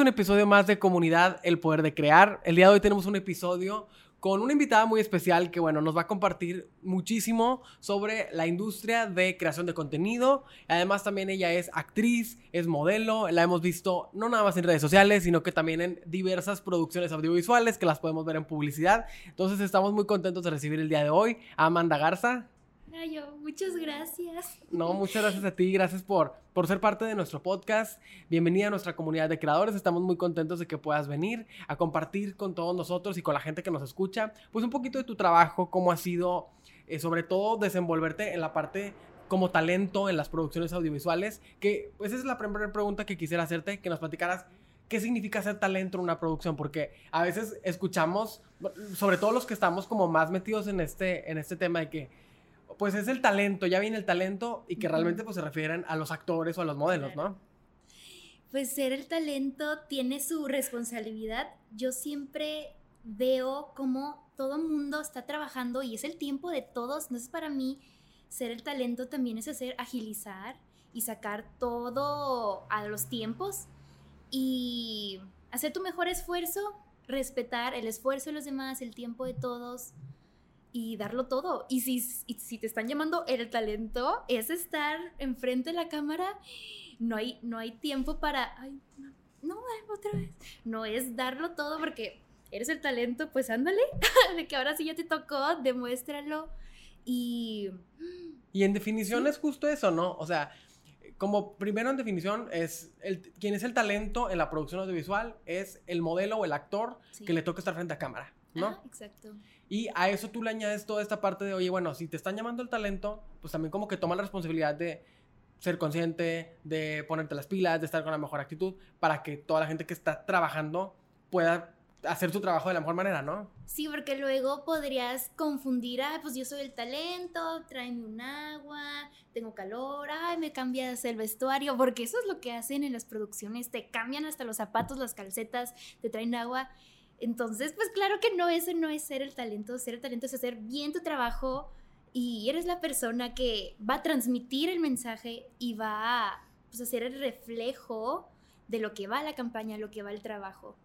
Un episodio más de Comunidad El Poder de Crear. El día de hoy tenemos un episodio con una invitada muy especial que, bueno, nos va a compartir muchísimo sobre la industria de creación de contenido. Además, también ella es actriz, es modelo, la hemos visto no nada más en redes sociales, sino que también en diversas producciones audiovisuales que las podemos ver en publicidad. Entonces, estamos muy contentos de recibir el día de hoy a Amanda Garza muchas gracias. No, muchas gracias a ti, gracias por, por ser parte de nuestro podcast. Bienvenida a nuestra comunidad de creadores, estamos muy contentos de que puedas venir a compartir con todos nosotros y con la gente que nos escucha, pues un poquito de tu trabajo, cómo ha sido, eh, sobre todo desenvolverte en la parte como talento en las producciones audiovisuales, que pues esa es la primera pregunta que quisiera hacerte, que nos platicaras qué significa ser talento en una producción, porque a veces escuchamos, sobre todo los que estamos como más metidos en este, en este tema de que pues es el talento, ya viene el talento y que realmente pues se refieren a los actores o a los modelos, ¿no? Pues ser el talento tiene su responsabilidad. Yo siempre veo como todo mundo está trabajando y es el tiempo de todos. Entonces para mí ser el talento también es hacer agilizar y sacar todo a los tiempos y hacer tu mejor esfuerzo, respetar el esfuerzo de los demás, el tiempo de todos y darlo todo. Y si, si te están llamando el talento, es estar enfrente de la cámara. No hay, no hay tiempo para, ay, no, no, otra vez. No es darlo todo porque eres el talento, pues ándale, de que ahora sí ya te tocó, demuéstralo. Y... Y en definición es justo eso, ¿no? O sea, como primero en definición es el, quien es el talento en la producción audiovisual es el modelo o el actor que le toca estar frente a cámara, ¿no? exacto. Y a eso tú le añades toda esta parte de, oye, bueno, si te están llamando el talento, pues también como que toma la responsabilidad de ser consciente, de ponerte las pilas, de estar con la mejor actitud, para que toda la gente que está trabajando pueda hacer su trabajo de la mejor manera, ¿no? Sí, porque luego podrías confundir, ah, pues yo soy el talento, tráeme un agua, tengo calor, ay, me cambias el vestuario, porque eso es lo que hacen en las producciones, te cambian hasta los zapatos, las calcetas, te traen agua. Entonces, pues claro que no, eso no es ser el talento, ser el talento es hacer bien tu trabajo y eres la persona que va a transmitir el mensaje y va a pues, hacer el reflejo de lo que va la campaña, lo que va el trabajo.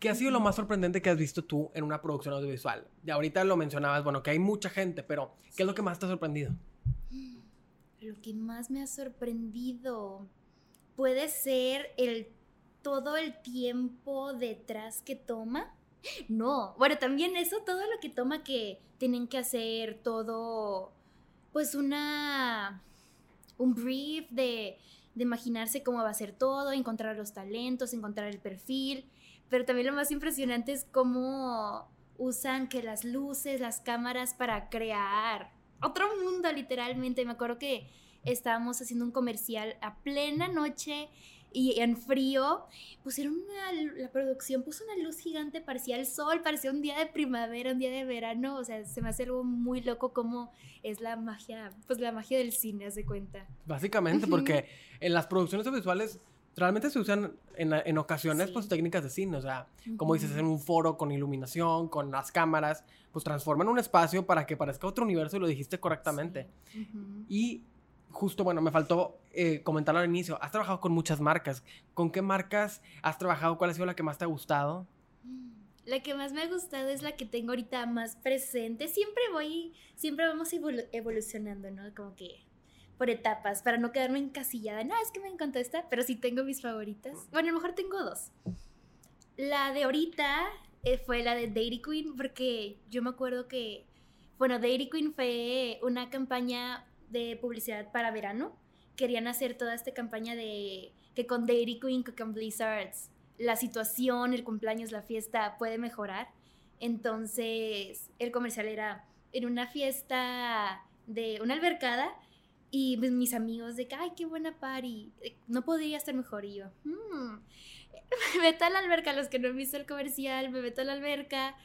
¿Qué ha sido lo más sorprendente que has visto tú en una producción audiovisual? Y ahorita lo mencionabas, bueno, que hay mucha gente, pero ¿qué es lo que más te ha sorprendido? Lo que más me ha sorprendido puede ser el todo el tiempo detrás que toma. No, bueno, también eso, todo lo que toma que tienen que hacer, todo, pues una, un brief de, de imaginarse cómo va a ser todo, encontrar los talentos, encontrar el perfil, pero también lo más impresionante es cómo usan que las luces, las cámaras para crear otro mundo literalmente. Me acuerdo que estábamos haciendo un comercial a plena noche y en frío, pusieron una, la producción puso una luz gigante, parecía el sol, parecía un día de primavera, un día de verano, o sea, se me hace algo muy loco como es la magia, pues la magia del cine, haz de cuenta. Básicamente, porque en las producciones audiovisuales realmente se usan en, en ocasiones pues técnicas de cine, o sea, como dices, en un foro con iluminación, con las cámaras, pues transforman un espacio para que parezca otro universo y lo dijiste correctamente. Y justo, bueno, me faltó eh, comentarlo al inicio. Has trabajado con muchas marcas. ¿Con qué marcas has trabajado? ¿Cuál ha sido la que más te ha gustado? La que más me ha gustado es la que tengo ahorita más presente. Siempre voy, siempre vamos evolucionando, ¿no? Como que por etapas, para no quedarme encasillada. No, es que me encantó esta, pero sí tengo mis favoritas. Bueno, a lo mejor tengo dos. La de ahorita eh, fue la de Dairy Queen, porque yo me acuerdo que, bueno, Dairy Queen fue una campaña de publicidad para verano. Querían hacer toda esta campaña de que con Dairy Queen, que con Blizzards, la situación, el cumpleaños, la fiesta puede mejorar. Entonces, el comercial era en una fiesta de una albercada y pues, mis amigos de que, ay, qué buena party, no podría estar mejor. Y yo, hmm, me meto a la alberca, los que no han visto el comercial, me meto a la alberca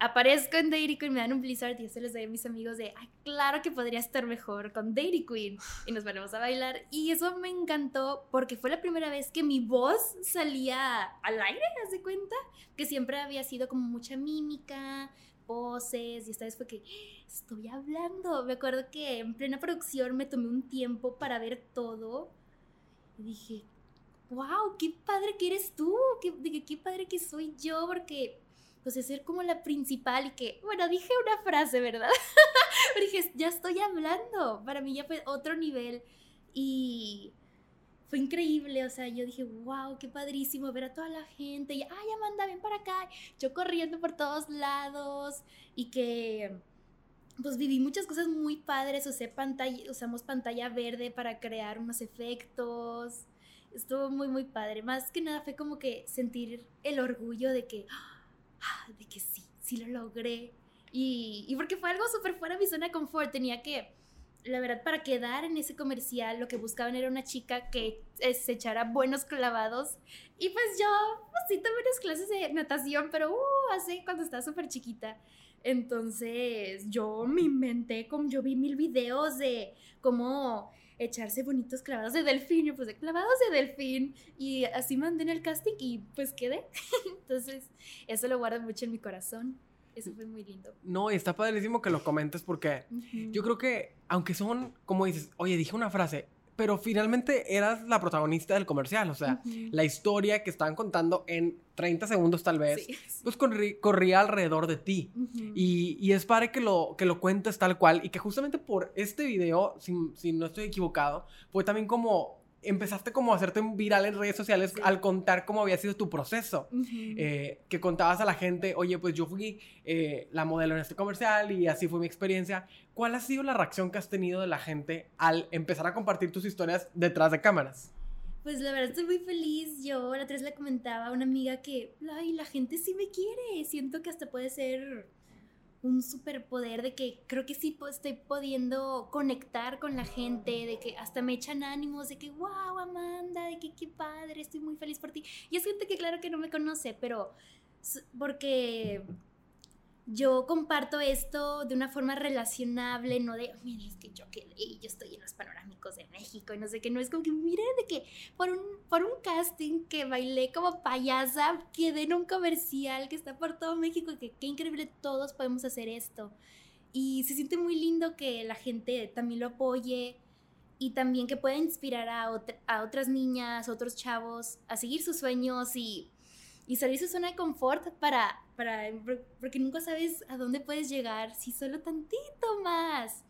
aparezco en Dairy Queen, me dan un Blizzard y yo se les doy a mis amigos de, claro que podría estar mejor con Dairy Queen. Y nos ponemos a bailar. Y eso me encantó porque fue la primera vez que mi voz salía al aire, ¿haz de cuenta? Que siempre había sido como mucha mímica, voces, y esta vez fue que estoy hablando. Me acuerdo que en plena producción me tomé un tiempo para ver todo y dije, wow, qué padre que eres tú, qué, qué padre que soy yo, porque pues es ser como la principal y que, bueno, dije una frase, ¿verdad? Pero dije, ya estoy hablando, para mí ya fue otro nivel. Y fue increíble, o sea, yo dije, wow, qué padrísimo ver a toda la gente y, ay, Amanda, ven para acá, yo corriendo por todos lados y que pues viví muchas cosas muy padres, usé pantalla, usamos pantalla verde para crear unos efectos, estuvo muy, muy padre. Más que nada fue como que sentir el orgullo de que, de que sí, sí lo logré. Y, y porque fue algo súper fuera de mi zona de confort, tenía que, la verdad, para quedar en ese comercial, lo que buscaban era una chica que se echara buenos clavados. Y pues yo, pues sí, tomé unas clases de natación, pero uh, hace cuando estaba súper chiquita. Entonces yo me inventé, como yo vi mil videos de cómo echarse bonitos clavados de delfín, y pues de clavados de delfín, y así mandé en el casting y pues quedé. Entonces, eso lo guardo mucho en mi corazón. Eso fue muy lindo. No, está padrísimo que lo comentes porque yo creo que, aunque son, como dices, oye, dije una frase, pero finalmente eras la protagonista del comercial, o sea, la historia que estaban contando en 30 segundos tal vez, pues corría alrededor de ti. y, y, es padre que lo, que lo cuentes tal cual y que justamente por este video, si, si no estoy equivocado, fue también como empezaste como a hacerte viral en redes sociales al contar cómo había sido tu proceso. Eh, que contabas a la gente, oye, pues yo fui eh, la modelo en este comercial y así fue mi experiencia. ¿Cuál ha sido la reacción que has tenido de la gente al empezar a compartir tus historias detrás de cámaras? Pues la verdad estoy muy feliz. Yo la otra vez le comentaba a una amiga que, ay, la gente sí me quiere. Siento que hasta puede ser un superpoder de que creo que sí estoy pudiendo conectar con la gente, de que hasta me echan ánimos, de que, wow, Amanda, de que qué padre, estoy muy feliz por ti. Y es gente que claro que no me conoce, pero porque yo comparto esto de una forma relacionable, no de, mira, es que yo que yo estoy en los panorámicos de México y no sé qué, no es como que, miren, de que por un, por un casting que bailé como payasa, quedé en un comercial que está por todo México, que qué increíble, todos podemos hacer esto. Y se siente muy lindo que la gente también lo apoye y también que pueda inspirar a, a otras niñas, otros chavos a seguir sus sueños y y salir su zona de confort para, para, porque nunca sabes a dónde puedes llegar si solo tantito más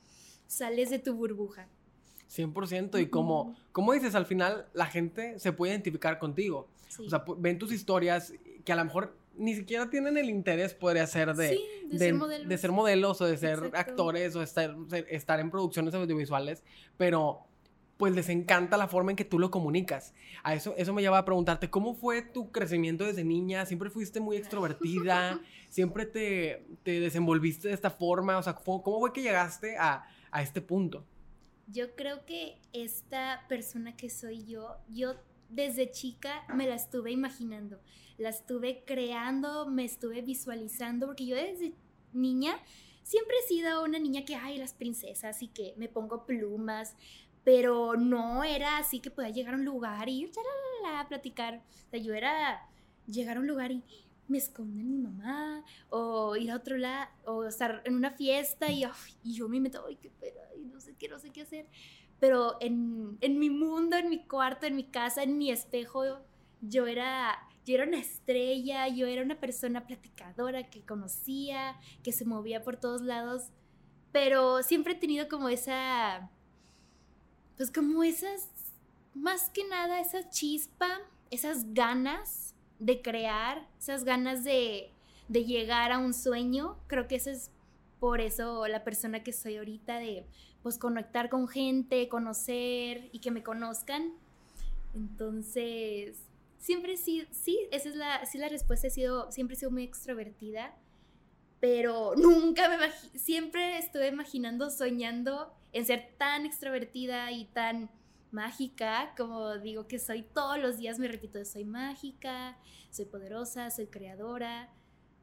sales de tu burbuja. 100%, y como, como dices, al final la gente se puede identificar contigo. O sea, ven tus historias que a lo mejor ni siquiera tienen el interés, podría ser de, de, ser, modelos. de ser, modelos. o de ser actores o estar, estar en producciones audiovisuales, pero pues les encanta la forma en que tú lo comunicas. A eso, eso me lleva a preguntarte, ¿cómo fue tu crecimiento desde niña? ¿Siempre fuiste muy extrovertida? ¿Siempre te, te desenvolviste de esta forma? O sea, ¿cómo fue que llegaste a, a este punto? Yo creo que esta persona que soy yo, yo desde chica me la estuve imaginando, la estuve creando, me estuve visualizando, porque yo desde niña siempre he sido una niña que, ay, las princesas y que me pongo plumas, pero no era así que podía llegar a un lugar y a platicar. O sea, yo era llegar a un lugar y me esconden mi mamá, o ir a otro lado, o estar en una fiesta y, y yo me meto, ay, qué pena, y no sé qué, no sé qué hacer. Pero en, en, mi mundo, en mi cuarto, en mi casa, en mi espejo, yo era, yo era una estrella, yo era una persona platicadora que conocía, que se movía por todos lados, pero siempre he tenido como esa pues como esas, más que nada esa chispa, esas ganas de crear, esas ganas de, de llegar a un sueño, creo que eso es por eso la persona que soy ahorita, de pues conectar con gente, conocer y que me conozcan. Entonces, siempre sí, sí, esa es la, sí la respuesta, he sido, siempre he sido muy extrovertida, pero nunca me siempre estuve imaginando, soñando en ser tan extrovertida y tan mágica, como digo que soy todos los días, me repito, soy mágica, soy poderosa, soy creadora.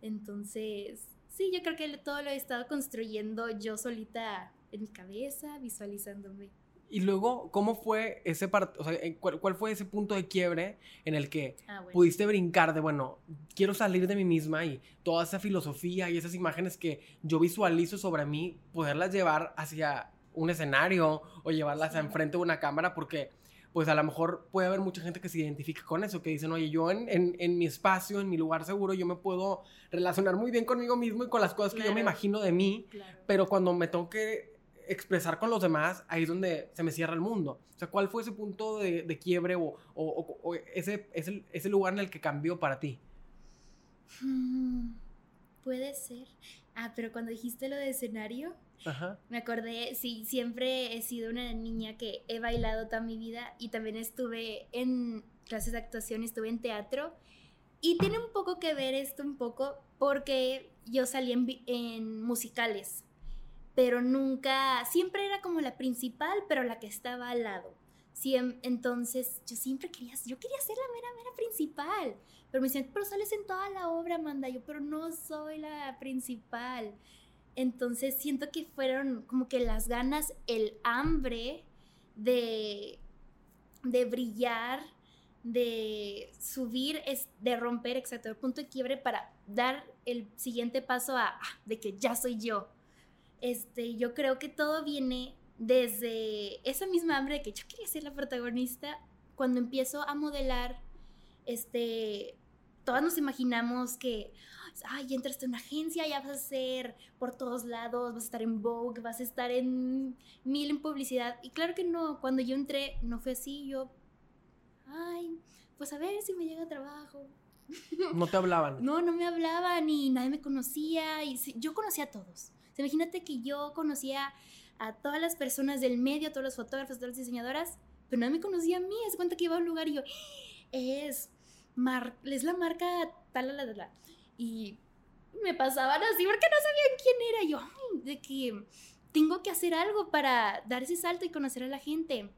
Entonces, sí, yo creo que todo lo he estado construyendo yo solita en mi cabeza, visualizándome. Y luego, ¿cómo fue ese part o sea, ¿cuál, fue ese punto de quiebre en el que ah, pudiste brincar de, bueno, quiero salir de mí misma y toda esa filosofía y esas imágenes que yo visualizo sobre mí, poderlas llevar hacia un escenario o llevarlas enfrente de una cámara porque pues a lo mejor puede haber mucha gente que se identifique con eso, que dicen, oye, yo en, en, en mi espacio, en mi lugar seguro, yo me puedo relacionar muy bien conmigo mismo y con las cosas que yo me imagino de mí, Claro. pero cuando me tengo que expresar con los demás, ahí es donde se me cierra el mundo. O sea, ¿cuál fue ese punto de, de quiebre o, o- o- o ese, ese, ese lugar en el que cambió para ti? Mm, Puede ser. Ah, pero cuando dijiste lo de escenario, Me acordé, sí, siempre he sido una niña que he bailado toda mi vida y también estuve en clases de actuación, estuve en teatro. Y tiene un poco que ver esto un poco porque yo salí en, musicales, pero nunca, siempre era como la principal, pero la que estaba al lado. Entonces yo siempre quería, yo quería ser la mera, mera principal. Pero me decían, pero sales en toda la obra, Amanda. Yo, pero no soy la principal. Entonces siento que fueron como que las ganas, el hambre de, de brillar, de subir, es, de romper, exacto, el punto de quiebre para dar el siguiente paso a, ah, de que ya soy yo. Este, yo creo que todo viene desde esa misma hambre de que yo quería ser la protagonista. Cuando empiezo a modelar, este, todas nos imaginamos que, ay, entraste en una agencia, ya vas a ser por todos lados, vas a estar en Vogue, vas a estar en mil en publicidad. Y claro que no, cuando yo entré no fue así, yo, ay, pues a ver si me llega trabajo. No te hablaban. No, no me hablaban y nadie me conocía y yo conocía a todos. Imagínate que yo conocía a todas las personas del medio, a todos los fotógrafos, a todas las diseñadoras, pero nadie me conocía a mí. Es cuenta que iba a un lugar y yo, es, mar es la marca tal, la, la, la. Y me pasaban así porque no sabían quién era. Yo, "Ay, de que tengo que hacer algo para dar ese salto y conocer a la gente.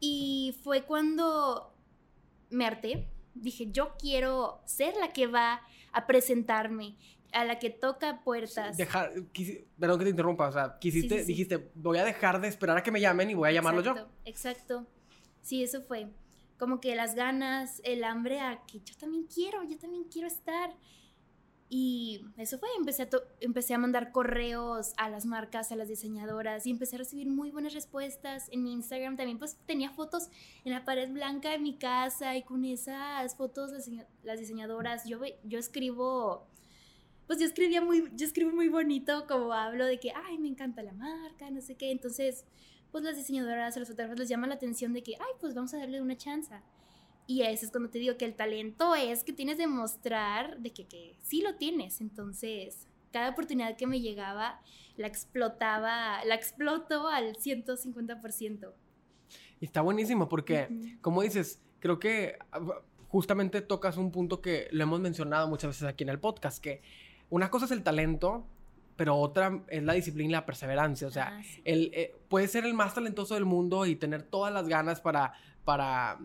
Y fue cuando me harté. Dije, yo quiero ser la que va a presentarme, a la que toca puertas. Dejar, perdón que te interrumpa, o sea, quisiste, Sí, sí, sí. dijiste, voy a dejar de esperar a que me llamen y voy a llamarlo yo. exacto, Exacto. Sí, eso fue. Como que las ganas, el hambre a que yo también quiero, yo también quiero estar. Y eso fue, empecé a, empecé a mandar correos a las marcas, a las diseñadoras y empecé a recibir muy buenas respuestas. En mi Instagram también pues tenía fotos en la pared blanca de mi casa y con esas fotos las, las diseñadoras, yo, yo escribo, pues yo escribía muy, yo escribo muy bonito como hablo de que, ay, me encanta la marca, no sé qué. Entonces, pues las diseñadoras, a los fotógrafos les llama la atención de que, ay, pues vamos a darle una chance. Y eso es cuando te digo que el talento es que tienes de mostrar de que, que sí lo tienes. Entonces, cada oportunidad que me llegaba, la explotaba, la exploto al 150%. Y está buenísimo porque, como dices, creo que ah, justamente tocas un punto que lo hemos mencionado muchas veces aquí en el podcast, que una cosa es el talento, pero otra es la disciplina y la perseverancia. O sea, Ah, sí. el, eh, puedes ser el más talentoso del mundo y tener todas las ganas para, para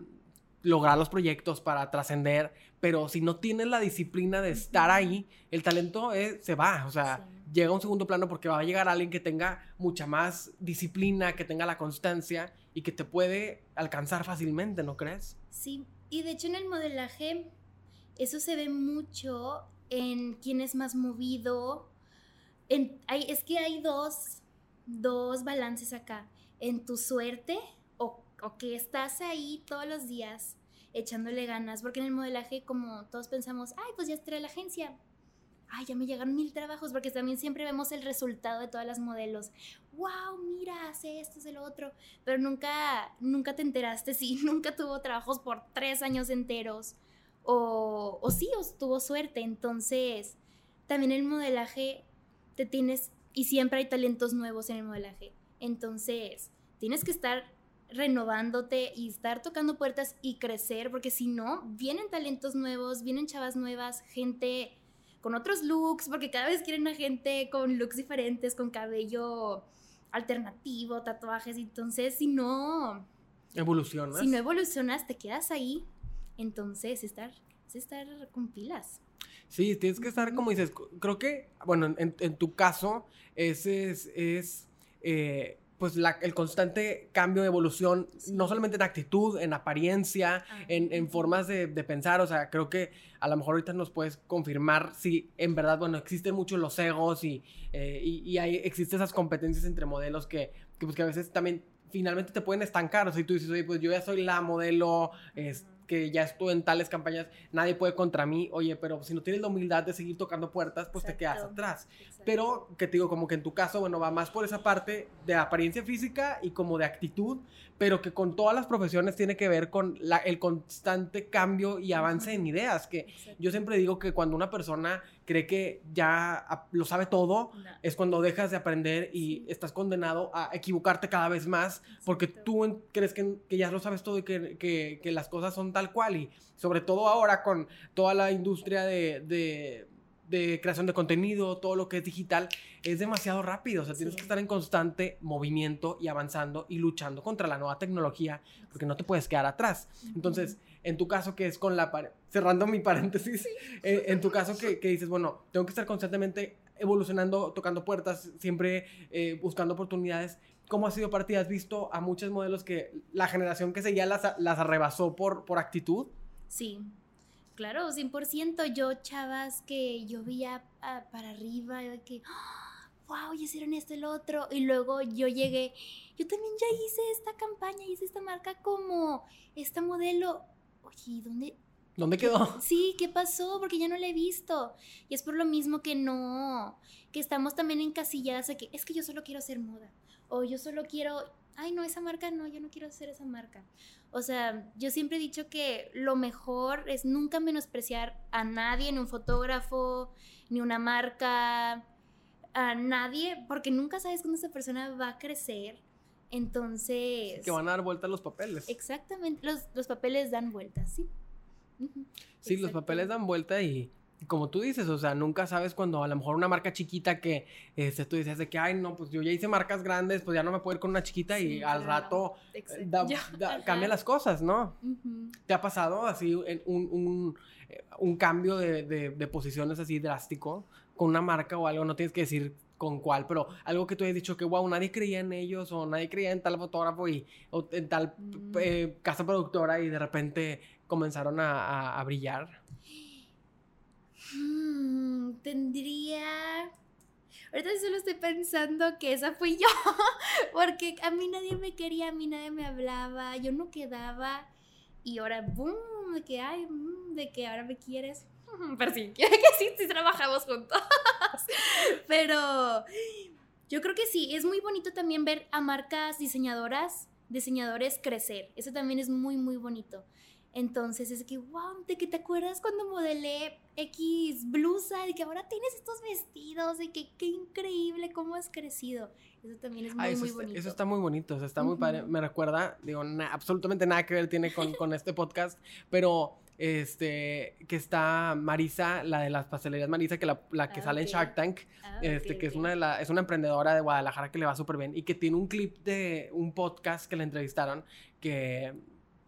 lograr los proyectos, para trascender, pero si no tienes la disciplina de estar ahí, el talento eh, se va, o sea, Sí. llega a un segundo plano porque va a llegar alguien que tenga mucha más disciplina, que tenga la constancia y que te puede alcanzar fácilmente, ¿no crees? Sí, y de hecho en el modelaje eso se ve mucho en quién es más movido. En, hay, es que hay dos, dos balances acá. En tu suerte o, o que estás ahí todos los días echándole ganas. Porque en el modelaje como todos pensamos, ay, pues ya estré la agencia. Ay, ya me llegan mil trabajos, porque también siempre vemos el resultado de todas las modelos. ¡Wow! Mira, hace esto, hace lo otro pero nunca, nunca te enteraste si nunca tuvo trabajos por tres años enteros o, o sí, o tuvo suerte. Entonces, también el modelaje te tienes, y siempre hay talentos nuevos en el modelaje. Entonces, tienes que estar renovándote y estar tocando puertas y crecer, porque si no, vienen talentos nuevos, vienen chavas nuevas, gente con otros looks, porque cada vez quieren a gente con looks diferentes, con cabello alternativo, tatuajes, entonces si no, Evolucionas. si no evolucionas, te quedas ahí, entonces estar, es estar con pilas. Sí, tienes que estar, como dices, creo que, bueno, en, en tu caso, ese es, es eh, pues la- el constante cambio de evolución, Sí. no solamente en actitud, en apariencia, en, en formas de, de pensar, o sea, creo que a lo mejor ahorita nos puedes confirmar si en verdad, bueno, existen muchos los egos y, eh, y, y hay, existen esas competencias entre modelos que, que, pues, que a veces también finalmente te pueden estancar. O sea, si tú dices, oye, pues yo ya soy la modelo, es, que ya estuve en tales campañas, nadie puede contra mí, oye, pero si no tienes la humildad de seguir tocando puertas, pues te quedas atrás. Pero que te digo, como que en tu caso, bueno, va más por esa parte de apariencia física y como de actitud, pero que con todas las profesiones tiene que ver con la, el constante cambio y avance en ideas, que yo siempre digo que cuando una persona cree que ya lo sabe todo, es cuando dejas de aprender y estás condenado a equivocarte cada vez más, porque tú crees que, que, ya lo sabes todo y que, que, que, las cosas son tal cual, y sobre todo ahora con toda la industria de, de de creación de contenido, todo lo que es digital, es demasiado rápido. O sea, tienes que estar en constante movimiento y avanzando y luchando contra la nueva tecnología, porque no te puedes quedar atrás. Entonces, en tu caso que es con la... Cerrando mi paréntesis, eh, en tu caso que, que, dices, bueno, tengo que estar constantemente evolucionando, tocando puertas, siempre eh, buscando oportunidades. ¿Cómo ha sido para ti? ¿Has visto a muchos modelos que la generación que seguía las, las arrebasó por, por actitud? Sí, Claro, 100%. Yo, chavas, que yo veía ah, para arriba, que, wow, ya hicieron esto, el otro. Y luego yo llegué, yo también ya hice esta campaña, hice esta marca como esta modelo. Oye, ¿dónde? ¿Dónde quedó? Sí, ¿qué pasó? Porque ya no la he visto. Y es por lo mismo que no, que estamos también encasilladas de que es que yo solo quiero hacer moda. O yo solo quiero, ay, no, esa marca no, yo no quiero hacer esa marca. O sea, yo siempre he dicho que lo mejor es nunca menospreciar a nadie, ni un fotógrafo, ni una marca, a nadie, porque nunca sabes cuándo esa persona va a crecer. Entonces... Que van a dar vueltas los papeles. Exactamente, los, papeles dan vueltas, sí. Sí, los papeles dan vuelta y como tú dices, o sea, nunca sabes cuando a lo mejor una marca chiquita que este, tú dices de que, ay, no, pues yo ya hice marcas grandes, pues ya no me puedo ir con una chiquita y al rato eh, cambia las cosas, ¿no? ¿Te ha pasado así un, un, eh, un cambio de, de, posiciones así drástico con una marca o algo? No tienes que decir con cuál, pero algo que tú hayas dicho que, wow, nadie creía en ellos o nadie creía en tal fotógrafo y, o en tal mm. eh, casa productora y de repente comenzaron a, a brillar. Hmm, tendría... Ahorita solo estoy pensando que esa fui yo, porque a mí nadie me quería, a mí nadie me hablaba, yo no quedaba y ahora, boom, de que, ay, mm, de que ahora me quieres. Pero sí, que sí, sí trabajamos juntos. Pero yo creo que sí, es muy bonito también ver a marcas diseñadoras, diseñadores crecer. Eso también es muy, muy bonito. Entonces es que, wow, de que te acuerdas cuando modelé X blusa, de que ahora tienes estos vestidos, de que qué increíble cómo has crecido. Eso también es muy, muy bonito. Eso está muy bonito, o sea, está muy padre. Me recuerda, digo, absolutamente nada que ver tiene con, con este podcast, pero este, que está Marisa, la de las pastelerías Marisa, que la, la que ah, sale en Shark Tank, ah, este, que es una de la, es una emprendedora de Guadalajara que le va súper bien y que tiene un clip de un podcast que le entrevistaron que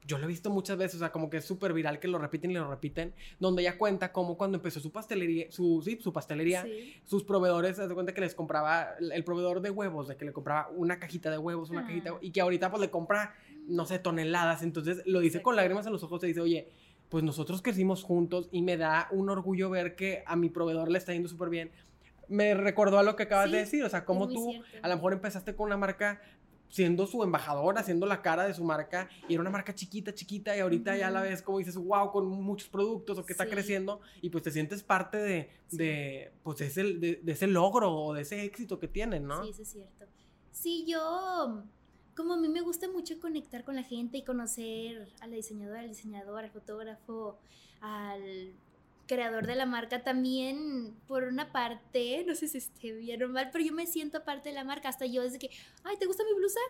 yo lo he visto muchas veces, o sea, como que es súper viral que lo repiten y lo repiten, donde ella cuenta cómo cuando empezó su pastelería, su, sí, su pastelería, sus proveedores, se cuenta que les compraba, el proveedor de huevos, de que le compraba una cajita de huevos, una cajita, ah. y que ahorita pues le compra, no sé, toneladas, entonces lo dice con lágrimas en los ojos, se dice, oye, pues nosotros crecimos juntos y me da un orgullo ver que a mi proveedor le está yendo súper bien. Me recordó a lo que acabas de decir, o sea, como tú a lo mejor empezaste con una marca siendo su embajadora, siendo la cara de su marca, y era una marca chiquita, chiquita, y ahorita ya la ves como dices, wow, con muchos productos, o que está creciendo, y pues te sientes parte de, de pues, de ese, de, ese logro o de ese éxito que tienen, ¿no? Sí, eso es cierto. Sí, yo, como a mí me gusta mucho conectar con la gente y conocer a la diseñadora, al diseñador, al fotógrafo, al creador de la marca también, por una parte, no sé si esté bien o mal, pero yo me siento parte de la marca. Hasta yo desde que, ay, ¿te gusta mi blusa?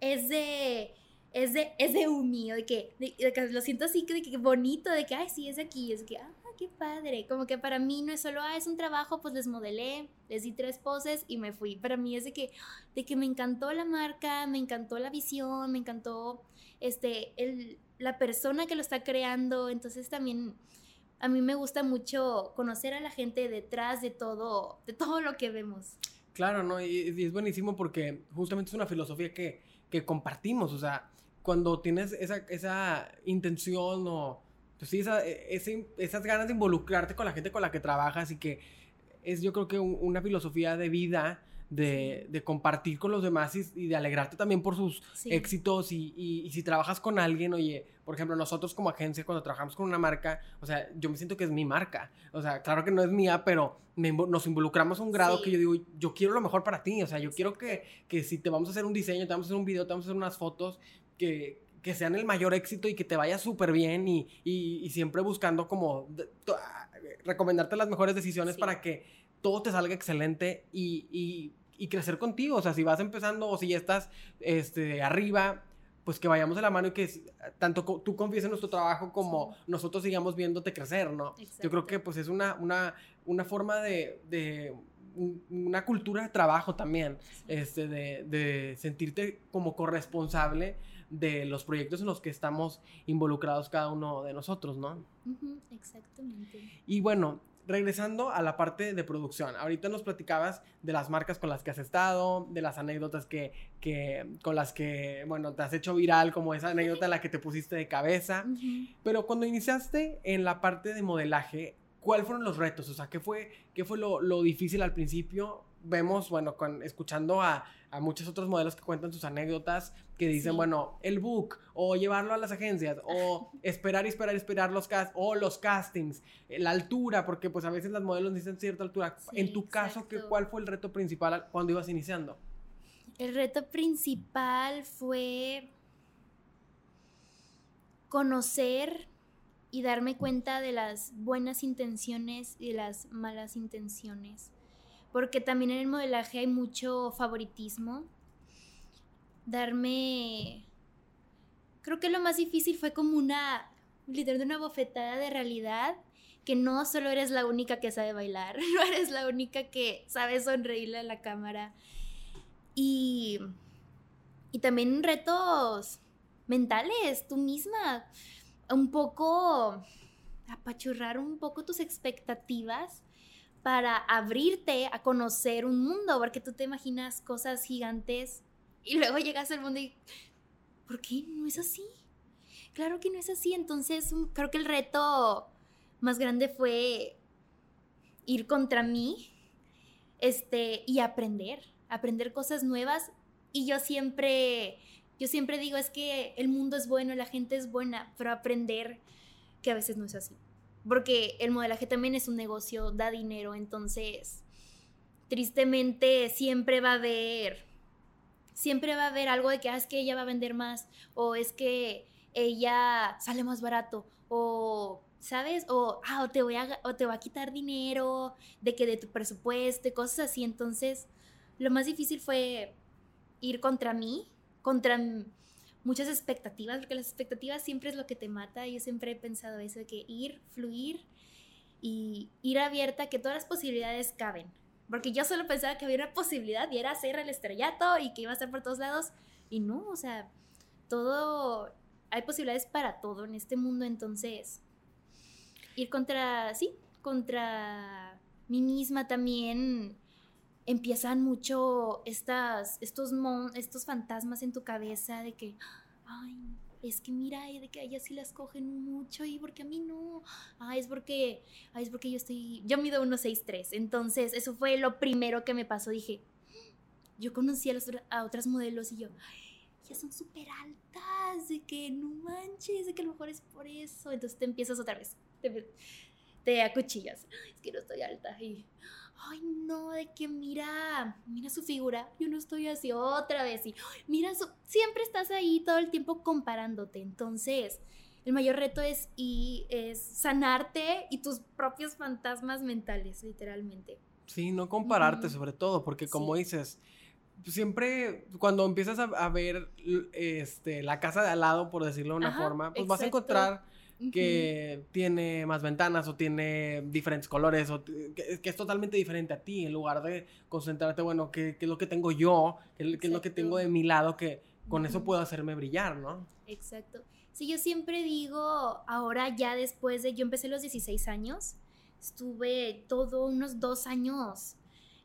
Es de, es de, es de un mío, de que, lo siento así, de que bonito, de que, ay, sí, es de aquí, es que, ah, qué padre. Como que para mí no es solo, ah, es un trabajo, pues les modelé, les di tres poses y me fui. Para mí es de que, de que me encantó la marca, me encantó la visión, me encantó, este, el, la persona que lo está creando. Entonces también a mí me gusta mucho conocer a la gente detrás de todo, de todo lo que vemos. Claro, ¿no? Y, es buenísimo porque justamente es una filosofía que, que compartimos, o sea, cuando tienes esa, esa intención o, pues sí, esa, esas ganas de involucrarte con la gente con la que trabajas y que es yo creo que una filosofía de vida de, de compartir con los demás y, y, de alegrarte también por sus Sí. éxitos y, y- y si trabajas con alguien, oye, por ejemplo, nosotros como agencia, cuando trabajamos con una marca, o sea, yo me siento que es mi marca. O sea, claro que no es mía, pero me nos involucramos a un grado Sí. que yo digo, yo quiero lo mejor para ti. O sea, yo quiero que, que si te vamos a hacer un diseño, te vamos a hacer un video, te vamos a hacer unas fotos, que, que sean el mayor éxito y que te vaya súper bien y, y- y siempre buscando como ah, recomendarte las mejores decisiones Sí. para que todo te salga excelente y, y- y crecer contigo. O sea, si vas empezando o si ya estás este, arriba, pues que vayamos de la mano y que tanto tú confíes en nuestro trabajo como Sí. nosotros sigamos viéndote crecer, ¿no? Yo creo Exacto. que pues es una, una, una forma de, de un- una cultura de trabajo también, Sí. este, de, de sentirte como corresponsable de los proyectos en los que estamos involucrados cada uno de nosotros, ¿no? Ujú, exactamente. Y bueno, regresando a la parte de producción, ahorita nos platicabas de las marcas con las que has estado, de las anécdotas que, que con las que, bueno, te has hecho viral, como esa anécdota en la que te pusiste de cabeza. Pero cuando iniciaste en la parte de modelaje, ¿cuáles fueron los retos? O sea, ¿qué fue, qué fue lo, lo difícil al principio? Vemos, bueno, con, escuchando a, a muchos otros modelos que cuentan sus anécdotas, que dicen, Sí. bueno, el book, o llevarlo a las agencias, o esperar y esperar y esperar los cast o los castings, eh, la altura, porque pues a veces las modelos necesitan cierta altura. Sí, en tu caso, ¿qué, exacto. ¿cuál fue el reto principal al- cuando ibas iniciando? El reto principal fue conocer y darme cuenta de las buenas intenciones y de las malas intenciones. Porque también en el modelaje hay mucho favoritismo. Darme... Creo que lo más difícil fue como una... literalmente una bofetada de realidad. Que no solo eres la única que sabe bailar, no eres la única que sabe sonreírle a la cámara. Y, y también retos mentales, tú misma. Un poco apachurrar un poco tus expectativas para abrirte a conocer un mundo, porque tú te imaginas cosas gigantes y luego llegas al mundo y ¿por qué no es así? Claro que no es así, entonces creo que el reto más grande fue ir contra mí este y aprender, aprender cosas nuevas y yo siempre yo siempre digo es que el mundo es bueno, la gente es buena, pero aprender que a veces no es así. Porque el modelaje también es un negocio, da dinero, entonces tristemente siempre va a haber siempre va a haber algo de que ah, es que ella va a vender más o es que ella sale más barato o ¿sabes? O, ah, o te voy a o te va a quitar dinero de que de tu presupuesto y cosas así, entonces lo más difícil fue ir contra mí, contra muchas expectativas, porque las expectativas siempre es lo que te mata. Yo siempre he pensado eso, de que ir, fluir y ir abierta que todas las posibilidades caben. Porque yo solo pensaba que había una posibilidad y era hacer el estrellato y que iba a estar por todos lados. Y no, o sea, todo, hay posibilidades para todo en este mundo, entonces ir contra, sí, contra mí misma también empiezan mucho estas, estos, mon- estos fantasmas en tu cabeza de que, ay, es que mira, eh, de que a ellas sí las cogen mucho y porque a mí no. Ah, es porque, ay, es porque yo estoy, yo mido 1.63. Entonces, eso fue lo primero que me pasó. Dije, yo conocí a, a otras modelos y yo, "Ay, ellas son súper altas, de que no manches, de que a lo mejor es por eso. Entonces te empiezas otra vez, te, te acuchillas. "Ay, Es que no estoy alta y, ay no, de que mira, mira su figura, yo no estoy así otra vez y "Ay, mira su, siempre estás ahí todo el tiempo comparándote. Entonces, el mayor reto es, y, es sanarte y tus propios fantasmas mentales, literalmente. Sí, no compararte sobre todo, porque como Sí. dices, siempre cuando empiezas a, a ver este, la casa de al lado, por decirlo de una Ajá, forma, pues vas a exacto. Que tiene más ventanas o tiene diferentes colores o que, que es totalmente diferente a ti en lugar de concentrarte, bueno, ¿qué, es lo que tengo yo? ¿Qué, es- lo que tengo de mi lado que con eso puedo hacerme brillar, ¿no? Exacto. Sí, yo siempre digo, ahora ya después de, yo empecé a los 16 años, estuve todo unos dos años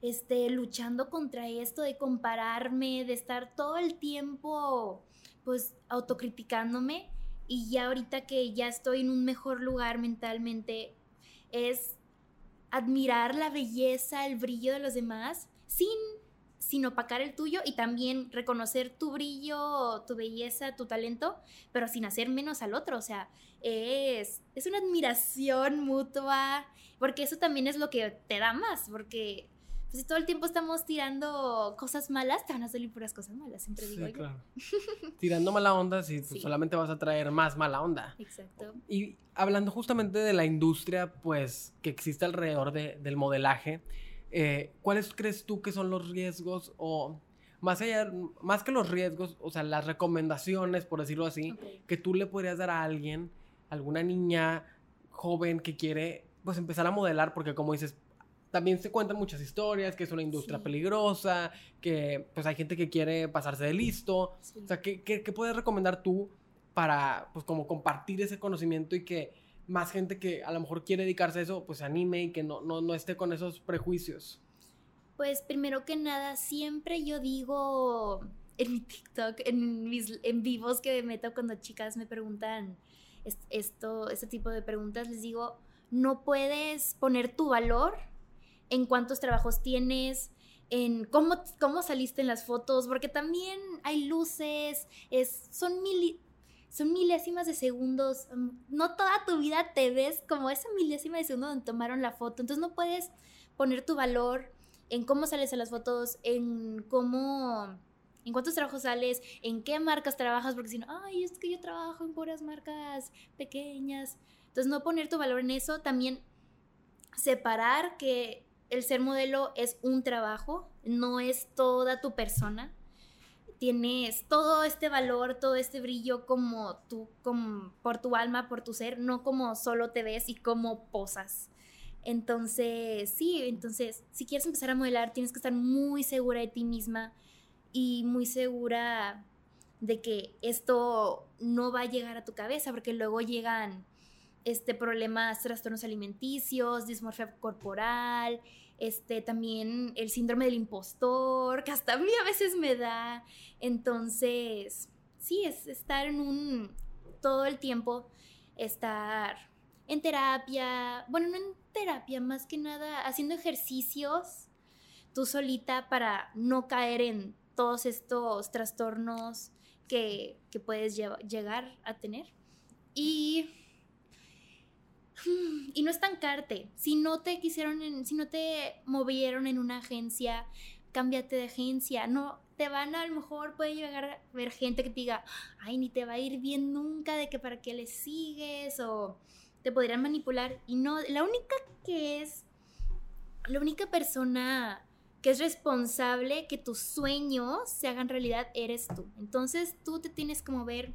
este, luchando contra esto de compararme, de estar todo el tiempo pues autocriticándome y ya ahorita que ya estoy en un mejor lugar mentalmente es admirar la belleza, el brillo de los demás sin sin opacar el tuyo y también reconocer tu brillo, tu belleza, tu talento, pero sin hacer menos al otro. O sea, es, es una admiración mutua, porque eso también es lo que te da más, porque pues, si todo el tiempo estamos tirando cosas malas, te van a salir puras cosas malas, siempre digo sí, Claro. tirando mala onda, sí, pues, solamente vas a traer más mala onda. Exacto. Y hablando justamente de la industria, pues, que existe alrededor de, del modelaje, eh, ¿cuáles crees tú que son los riesgos o más allá, más que los riesgos, o sea, las recomendaciones, por decirlo así, que tú le podrías dar a alguien, alguna niña joven que quiere, pues, empezar a modelar, porque como dices, también se cuentan muchas historias, que es una industria peligrosa, que pues hay gente que quiere pasarse de listo. O sea, ¿qué, ¿qué, qué, puedes recomendar tú para, pues, como compartir ese conocimiento y que más gente que a lo mejor quiere dedicarse a eso, pues se anime y que no, no, no esté con esos prejuicios? Pues primero que nada, siempre yo digo en mi TikTok, en mis en vivos que me meto cuando chicas me preguntan esto, este tipo de preguntas, les digo, no puedes poner tu valor en cuántos trabajos tienes, en cómo, cómo saliste en las fotos, porque también hay luces, es, son, son milésimas de segundos, mm, no toda tu vida te ves como esa milésima de segundo donde tomaron la foto, entonces no puedes poner tu valor en cómo sales en las fotos, en cómo, en cuántos trabajos sales, en qué marcas trabajas, porque si no, ay, es que yo trabajo en puras marcas pequeñas, entonces no poner tu valor en eso, también separar que el ser modelo es un trabajo, no es toda tu persona. Tienes todo este valor, todo este brillo como tú, como por tu alma, por tu ser, no como solo te ves y como posas. Entonces, sí, entonces, si quieres empezar a modelar, tienes que estar muy segura de ti misma y muy segura de que esto no va a llegar a tu cabeza, porque luego llegan este, problemas, trastornos alimenticios, dismorfia corporal, este, también el síndrome del impostor, que hasta a mí a veces me da. Entonces, sí, es estar en un, todo el tiempo, estar en terapia, bueno, no en terapia, más que nada, haciendo ejercicios tú solita para no caer en todos estos trastornos que, que puedes llegar a tener. Y y no estancarte. Si no te quisieron, si no te movieron en una agencia, cámbiate de agencia. No, te van a, a lo mejor puede llegar a ver gente que te diga, ay, ni te va a ir bien nunca de que para qué le sigues o te podrían manipular. Y no, la única que es, la única persona que es responsable que tus sueños se hagan realidad eres tú. Entonces tú te tienes que mover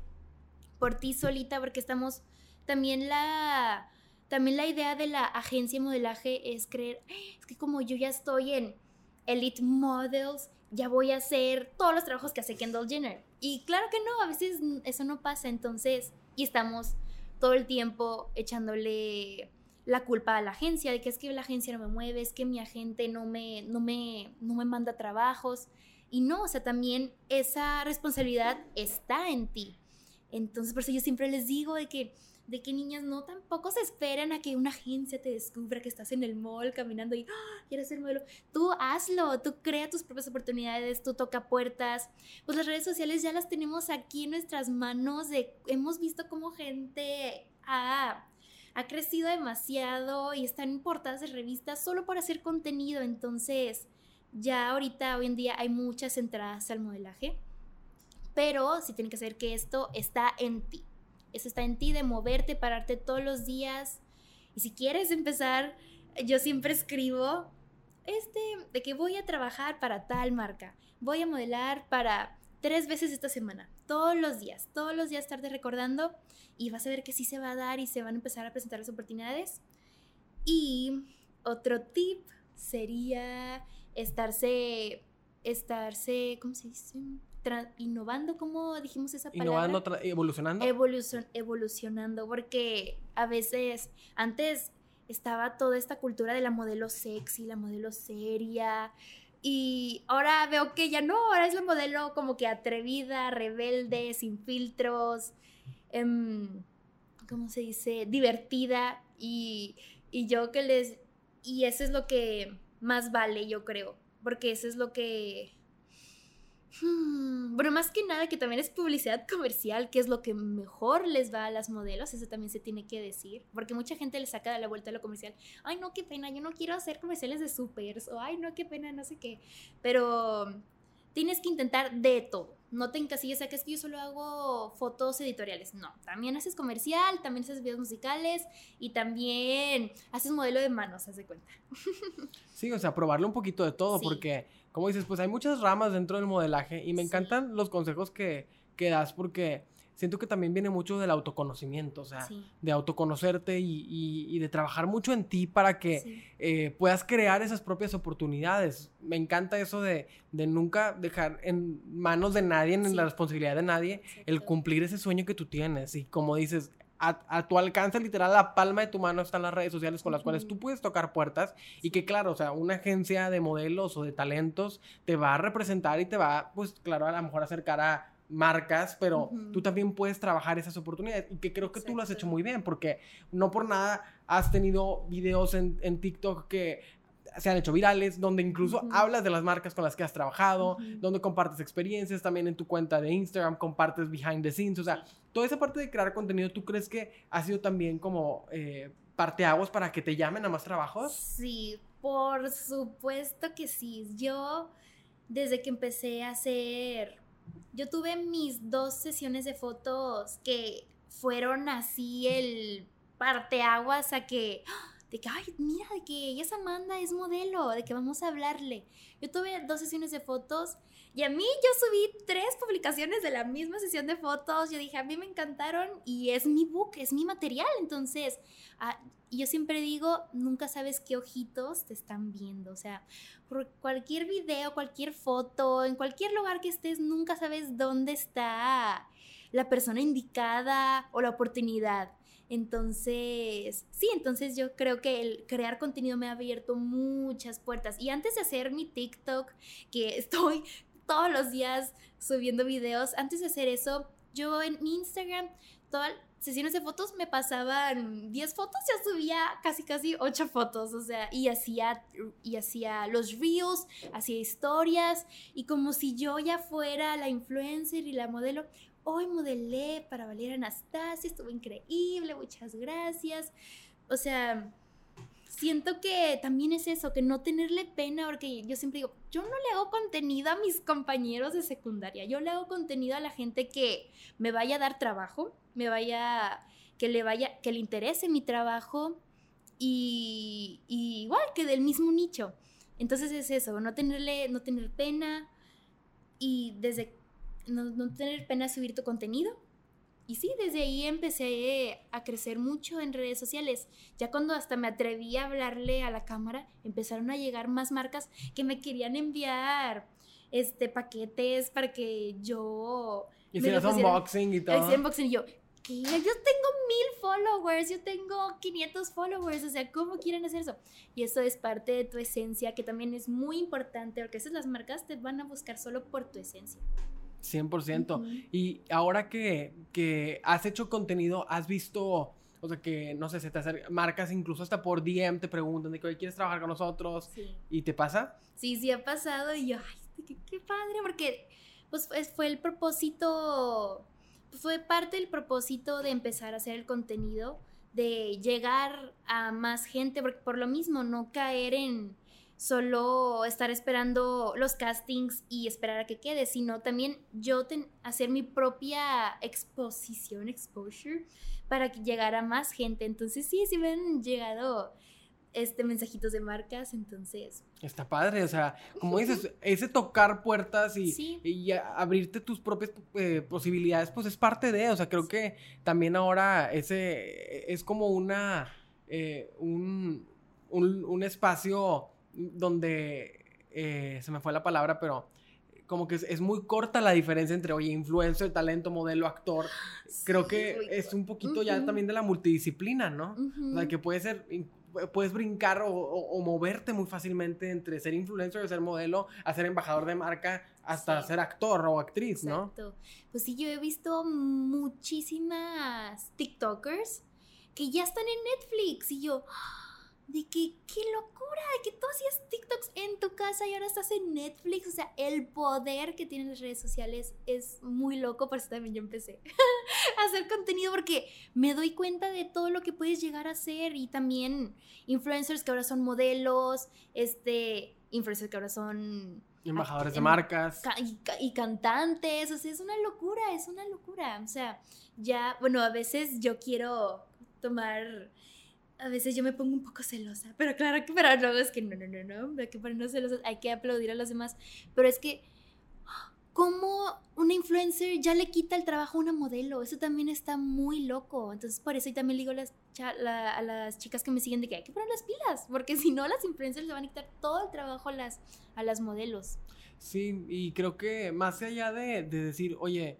por ti solita porque estamos también la también la idea de la agencia de modelaje es creer, es que como yo ya estoy en Elite Models, ya voy a hacer todos los trabajos que hace Kendall Jenner. Y claro que no, a veces eso no pasa, entonces, y estamos todo el tiempo echándole la culpa a la agencia, de que es que la agencia no me mueve, es que mi agente no me, no me, no me manda trabajos. Y no, o sea, también esa responsabilidad está en ti. Entonces, por eso yo siempre les digo de que de que niñas no tampoco se esperan a que una agencia te descubra que estás en el mall caminando y ¡Ah! quieres ser modelo. Tú hazlo, tú crea tus propias oportunidades, tú toca puertas. Pues las redes sociales ya las tenemos aquí en nuestras manos. Hemos visto cómo gente ha, ha crecido demasiado y están en portadas de revistas solo por hacer contenido. Entonces, ya ahorita, hoy en día, hay muchas entradas al modelaje. Pero sí tienen que saber que esto está en ti. Eso está en ti de moverte, pararte todos los días. Y si quieres empezar, yo siempre escribo, este, de que voy a trabajar para tal marca, voy a modelar para tres veces esta semana, todos los días, todos los días estarte recordando y vas a ver que sí se va a dar y se van a empezar a presentar las oportunidades. Y otro tip sería estarse, estarse, ¿cómo se dice? Innovando, ¿cómo dijimos esa palabra? Innovando, evolucionando. evolucionando, porque a veces antes estaba toda esta cultura de la modelo sexy, la modelo seria, y ahora veo que ya no, ahora es la modelo como que atrevida, rebelde, sin filtros, em, ¿cómo se dice? Divertida, y, y yo que les... Y eso es lo que más vale, yo creo, porque eso es lo que Hmm, bueno, más que nada que también es publicidad comercial, que es lo que mejor les va a las modelos, eso también se tiene que decir, porque mucha gente le saca de la vuelta lo comercial, ay no, qué pena, yo no quiero hacer comerciales de supers, o ay no, qué pena, no sé qué, pero tienes que intentar de todo, no te encasilles a que es que yo solo hago fotos editoriales, no, también haces comercial, también haces videos musicales y también haces modelo de manos, haz de cuenta. Sí, o sea, probarle un poquito de todo, porque como dices, pues hay muchas ramas dentro del modelaje y me encantan los consejos que, que, das porque siento que también viene mucho del autoconocimiento, o sea, de autoconocerte y, y, de trabajar mucho en ti para que eh, puedas crear esas propias oportunidades. Me encanta eso de, de nunca dejar en manos de nadie, en la responsabilidad de nadie, el cumplir ese sueño que tú tienes. Y como dices, a, tu alcance, literal, la palma de tu mano están las redes sociales con las cuales tú puedes tocar puertas y que, claro, o sea, una agencia de modelos o de talentos te va a representar y te va, pues, claro, a lo mejor acercar a marcas, pero tú también puedes trabajar esas oportunidades y que creo que tú lo has hecho muy bien porque no por nada has tenido videos en, en TikTok que se han hecho virales, donde incluso hablas de las marcas con las que has trabajado, donde compartes experiencias, también en tu cuenta de Instagram compartes behind the scenes, o sea, toda esa parte de crear contenido, ¿tú crees que ha sido también como eh, parteaguas para que te llamen a más trabajos? Sí, por supuesto que sí. Yo, desde que empecé a hacer, yo tuve mis dos sesiones de fotos que fueron así el parteaguas a que de que, ay, mira, de que ella es Amanda, es modelo, de que vamos a hablarle. Yo tuve dos sesiones de fotos y a mí yo subí tres publicaciones de la misma sesión de fotos. Yo dije, a mí me encantaron y es mi book, es mi material. Entonces, ah, yo siempre digo, nunca sabes qué ojitos te están viendo. O sea, por cualquier video, cualquier foto, en cualquier lugar que estés, nunca sabes dónde está la persona indicada o la oportunidad. Entonces, sí, entonces yo creo que el crear contenido me ha abierto muchas puertas. Y antes de hacer mi TikTok, que estoy todos los días subiendo videos, antes de hacer eso, yo en mi Instagram, todas sesiones de fotos me pasaban 10 fotos, ya subía casi casi 8 fotos, o sea, y hacía, y hacía los reels, hacía historias, y como si yo ya fuera la influencer y la modelo, hoy modelé para Valeria Anastasia, estuvo increíble, muchas gracias. O sea, siento que también es eso, que no tenerle pena, porque yo siempre digo, yo no le hago contenido a mis compañeros de secundaria, yo le hago contenido a la gente que me vaya a dar trabajo, me vaya, que le vaya, que le interese mi trabajo y, igual que del mismo nicho. Entonces es eso, no tenerle, no tener pena y desde no, tener pena subir tu contenido. Y sí, desde ahí empecé a crecer mucho en redes sociales. Ya cuando hasta me atreví a hablarle a la cámara, empezaron a llegar más marcas que me querían enviar este paquetes para que yo hicieras unboxing y todo. unboxing y yo, ¿qué? Yo tengo mil followers, yo tengo 500 followers, o sea, ¿cómo quieren hacer eso? Y eso es parte de tu esencia, que también es muy importante, porque esas las marcas te van a buscar solo por tu esencia. 100%. Y ahora que, que, has hecho contenido, has visto, o sea, que, no sé, se te acercan marcas incluso hasta por DM te preguntan de que, ¿quieres trabajar con nosotros? ¿Y te pasa? Sí, sí ha pasado y yo, ay, qué, qué padre, porque pues fue el propósito, fue parte del propósito de empezar a hacer el contenido, de llegar a más gente, porque por lo mismo, no caer en solo estar esperando los castings y esperar a que quede, sino también yo hacer mi propia exposición, exposure, para que llegara más gente. Entonces sí, sí me han llegado este mensajitos de marcas, entonces. Está padre, o sea, como dices, ese tocar puertas y, y abrirte tus propias eh, posibilidades, pues es parte de, o sea, creo que también ahora ese es como una, eh, un, un, un espacio donde eh, se me fue la palabra, pero como que es, muy corta la diferencia entre, oye, influencer, talento, modelo, actor. Creo que es un poquito ya también de la multidisciplina, ¿no? O sea, que puede ser, puedes brincar o, moverte muy fácilmente entre ser influencer, o ser modelo, a ser embajador de marca, hasta ser actor o actriz, Exacto. Pues sí, yo he visto muchísimas TikTokers que ya están en Netflix y yo de que qué locura, de que tú hacías TikToks en tu casa y ahora estás en Netflix. O sea, el poder que tienen las redes sociales es muy loco, por eso también yo empecé a hacer contenido porque me doy cuenta de todo lo que puedes llegar a hacer y también influencers que ahora son modelos, este, influencers que ahora son embajadores de marcas y, y, cantantes, o sea, es una locura, es una locura, o sea, ya, bueno, a veces yo quiero tomar a veces yo me pongo un poco celosa, pero claro que para no, es que no, no, no, no, hay que ponernos celosa, hay que aplaudir a los demás, pero es que como una influencer ya le quita el trabajo a una modelo, eso también está muy loco, entonces por eso y también digo a las, a las chicas que me siguen de que hay que poner las pilas, porque si no las influencers le van a quitar todo el trabajo a las, a las modelos. Sí, y creo que más allá de, de decir, oye,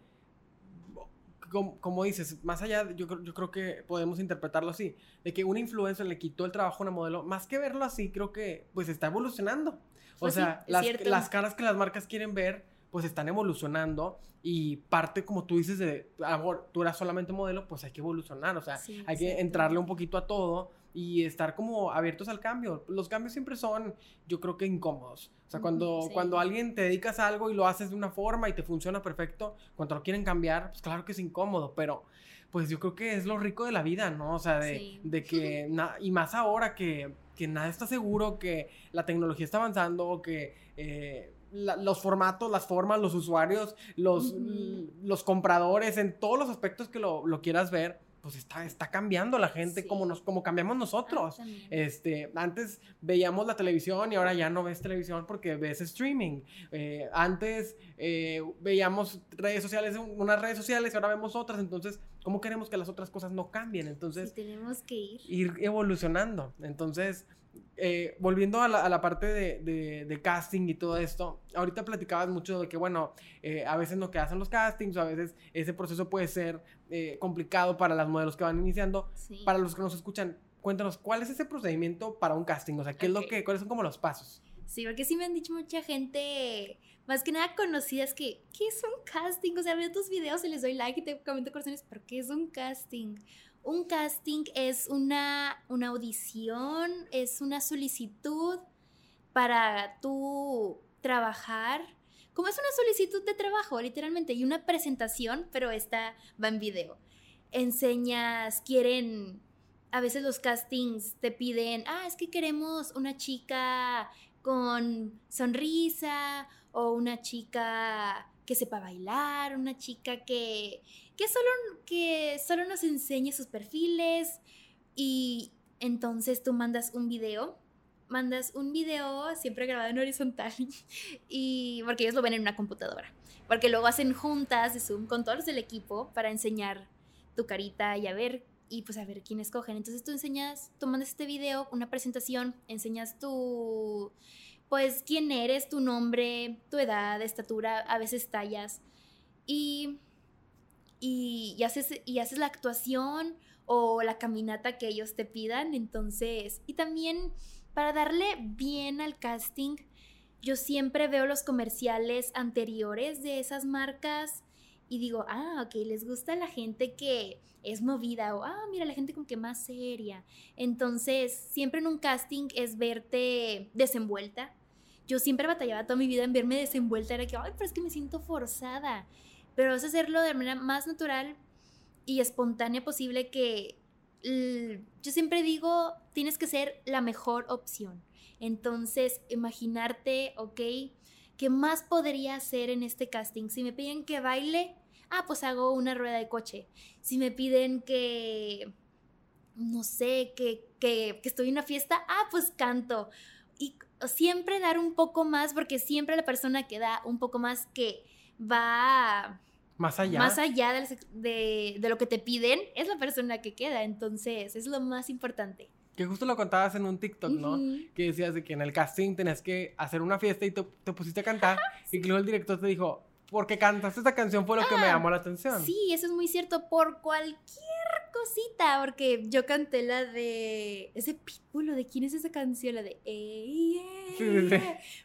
como, dices, más allá, yo, yo creo que podemos interpretarlo así, de que un influencer le quitó el trabajo a una modelo, más que verlo así, creo que pues está evolucionando. O pues sea, las, las, caras que las marcas quieren ver, pues están evolucionando y parte, como tú dices, de, amor, tú eras solamente modelo, pues hay que evolucionar, o sea, hay que entrarle un poquito a todo y estar como abiertos al cambio. Los cambios siempre son, yo creo que incómodos. O sea, cuando, cuando alguien te dedicas a algo y lo haces de una forma y te funciona perfecto, cuando lo quieren cambiar, pues claro que es incómodo, pero pues yo creo que es lo rico de la vida, ¿no? O sea, de, de que, y más ahora que, que, nada está seguro, que la tecnología está avanzando, que... Eh, los formatos, las formas, los usuarios, los, los compradores, en todos los aspectos que lo, lo quieras ver, pues está, está cambiando la gente como, nos, como cambiamos nosotros. este, antes veíamos la televisión y ahora ya no ves televisión porque ves streaming. Eh, antes eh, veíamos redes sociales, unas redes sociales y ahora vemos otras. Entonces, ¿cómo queremos que las otras cosas no cambien? Entonces, tenemos que ir. Ir evolucionando. Entonces, eh, volviendo a la, parte de, casting y todo esto, ahorita platicabas mucho de que, bueno, eh, a veces no que hacen los castings a veces ese proceso puede ser eh, complicado para las modelos que van iniciando. Para los que nos escuchan, cuéntanos, ¿cuál es ese procedimiento para un casting? O sea, ¿qué es lo que, cuáles son como los pasos? Sí, porque sí me han dicho mucha gente, más que nada conocidas, que, ¿qué es un casting? O sea, veo tus videos y les doy like y te comento corazones, ¿pero qué es un casting? Un casting es una, una audición, es una solicitud para tú trabajar. Como es una solicitud de trabajo, literalmente, y una presentación, pero esta va en video. Enseñas, quieren, a veces los castings te piden, ah, es que queremos una chica con sonrisa o una chica que sepa bailar, una chica que, que, solo, que solo nos enseñe sus perfiles y entonces tú mandas un video, mandas un video siempre grabado en horizontal y porque ellos lo ven en una computadora, porque luego hacen juntas de Zoom con todos los del equipo para enseñar tu carita y a ver y pues a ver quién escogen. Entonces tú enseñas, tú mandas este video, una presentación, enseñas tu pues quién eres, tu nombre, tu edad, estatura, a veces tallas. Y, y, haces, y haces la actuación o la caminata que ellos te pidan. Entonces, y también para darle bien al casting, yo siempre veo los comerciales anteriores de esas marcas y digo, ah, ok, les gusta la gente que es movida o, ah, mira, la gente como que más seria. Entonces, siempre en un casting es verte desenvuelta. Yo siempre batallaba toda mi vida en verme desenvuelta, era que, ay, pero es que me siento forzada. Pero es hacerlo de manera más natural y espontánea posible que yo siempre digo, tienes que ser la mejor opción. Entonces, imaginarte, ok, ¿qué más podría hacer en este casting? Si me piden que baile, ah, pues hago una rueda de coche. Si me piden que, no sé, que, que, que estoy en una fiesta, ah, pues canto. Y siempre dar un poco más, porque siempre la persona que da un poco más que va más allá, más allá de, de, lo que te piden, es la persona que queda. Entonces, es lo más importante. Que justo lo contabas en un TikTok, ¿no? Que decías de que en el casting tenías que hacer una fiesta y te, te pusiste a cantar. y luego el director te dijo, porque cantaste esta canción fue lo que me llamó la atención. Sí, eso es muy cierto. Por cualquier cosita, porque yo canté la de ese pitbull, ¿de quién es esa canción? La de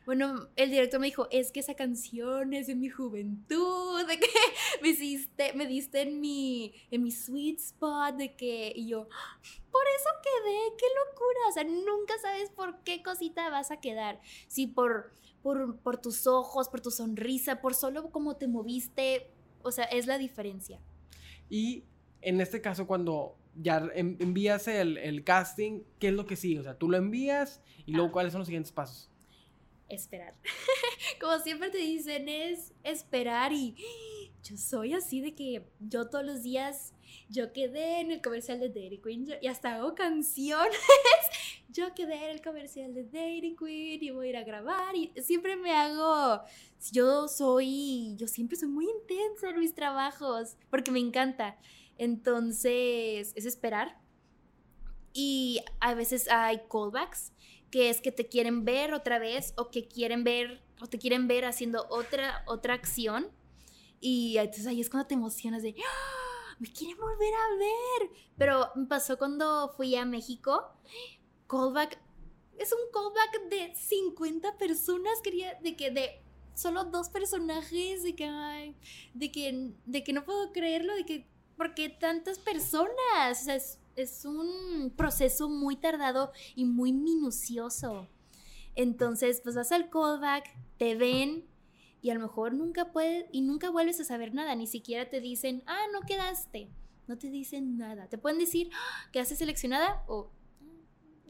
Bueno, el director me dijo, es que esa canción es de mi juventud, de que me hiciste, me diste en mi, en mi sweet spot, de que, y yo, por eso quedé, qué locura, o sea, nunca sabes por qué cosita vas a quedar. Si por, por, por tus ojos, por tu sonrisa, por solo cómo te moviste, o sea, es la diferencia. Y en este caso, cuando ya envías el, el, casting, ¿qué es lo que sigue? O sea, tú lo envías y luego, ah. ¿cuáles son los siguientes pasos? Esperar. Como siempre te dicen, es esperar y yo soy así de que yo todos los días, yo quedé en el comercial de Dairy Queen y hasta hago canciones. yo quedé en el comercial de Dairy Queen y voy a ir a grabar y siempre me hago, yo soy, yo siempre soy muy intensa en mis trabajos porque me encanta. Entonces, es esperar. Y a veces hay callbacks, que es que te quieren ver otra vez o que quieren ver o te quieren ver haciendo otra, otra acción y entonces ahí es cuando te emocionas de, ¡Ah! me quieren volver a ver. Pero me pasó cuando fui a México. Callback, es un callback de 50 personas, quería, de que de solo dos personajes, de que, de que, de que no puedo creerlo, de que, porque tantas personas? O sea, es, es un proceso muy tardado y muy minucioso. Entonces, pues vas al callback, te ven, y a lo mejor nunca puedes y nunca vuelves a saber nada, ni siquiera te dicen, ah, no quedaste, no te dicen nada. Te pueden decir, ah, que haces seleccionada o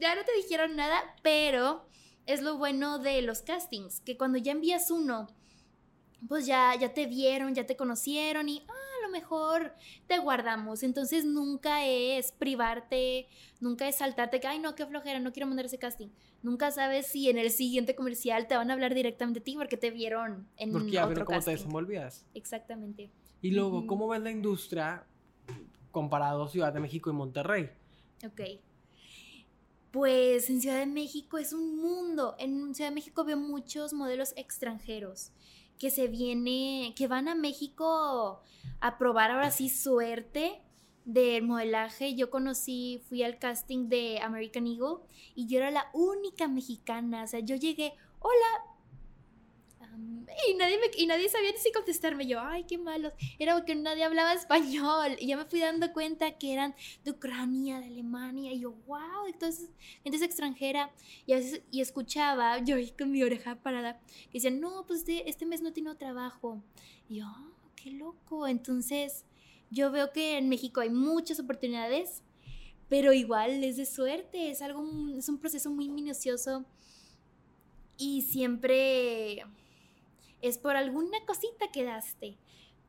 ya no te dijeron nada, pero es lo bueno de los castings, que cuando ya envías uno, pues ya, ya te vieron, ya te conocieron y, ah, mejor te guardamos. Entonces nunca es privarte, nunca es saltarte que, ay, no, qué flojera, no quiero mandar ese casting. Nunca sabes si en el siguiente comercial te van a hablar directamente a ti porque te vieron en porque ya otro cómo te desenvolvías. Exactamente. Y luego, ¿cómo ves la industria comparado Ciudad de México y Monterrey? Ok. Pues en Ciudad de México es un mundo. En Ciudad de México veo muchos modelos extranjeros que se viene, que van a México a probar ahora sí suerte del modelaje. Yo conocí, fui al casting de American Eagle y yo era la única mexicana. O sea, yo llegué, hola, y, nadie y nadie sabía ni si contestarme. Yo, ay, qué malos. Era porque nadie hablaba español. Y ya me fui dando cuenta que eran de Ucrania, de Alemania. Y yo, wow, entonces, gente extranjera. Y a veces, y escuchaba, yo con mi oreja parada, que decían, no, pues este, este mes no tengo trabajo. Y yo, oh, qué loco. Entonces, yo veo que en México hay muchas oportunidades, pero igual es de suerte. Es algo, es un proceso muy minucioso. Y siempre es por alguna cosita que daste.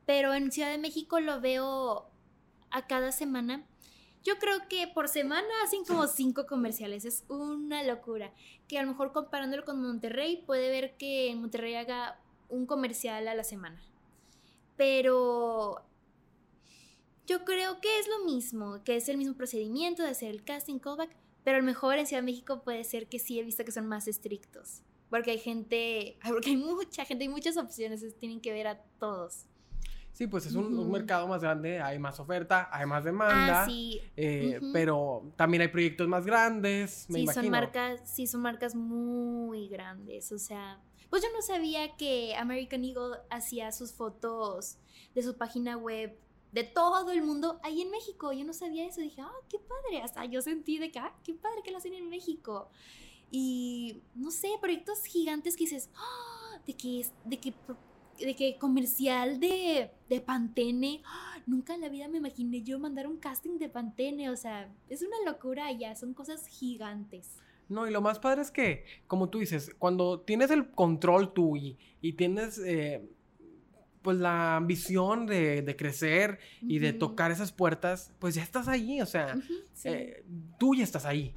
Pero en Ciudad de México lo veo a cada semana. Yo creo que por semana hacen como cinco comerciales. Es una locura. Que a lo mejor comparándolo con Monterrey, puede ver que en Monterrey haga un comercial a la semana. Pero yo creo que es lo mismo, que es el mismo procedimiento de hacer el casting callback, pero a lo mejor en Ciudad de México puede ser que sí he visto que son más estrictos porque hay gente, porque hay mucha gente, hay muchas opciones, tienen que ver a todos. Sí, pues es un, mercado más grande, hay más oferta, hay más demanda. Ah, sí. Eh, pero también hay proyectos más grandes, me sí, imagino. Son marcas, sí, son marcas muy grandes. O sea, pues yo no sabía que American Eagle hacía sus fotos de su página web de todo el mundo ahí en México. Yo no sabía eso. Dije, ah, qué padre. Hasta yo sentí de que, ah, qué padre que lo hacen en México. Y no sé, proyectos gigantes que dices, ¡Ah! de que, de que, de que comercial de, de Pantene, ¡Ah! nunca en la vida me imaginé yo mandar un casting de Pantene, o sea, es una locura ya, son cosas gigantes. No, y lo más padre es que, como tú dices, cuando tienes el control tú y, tienes eh, pues la ambición de, crecer y de tocar esas puertas, pues ya estás ahí, o sea, eh, tú ya estás ahí.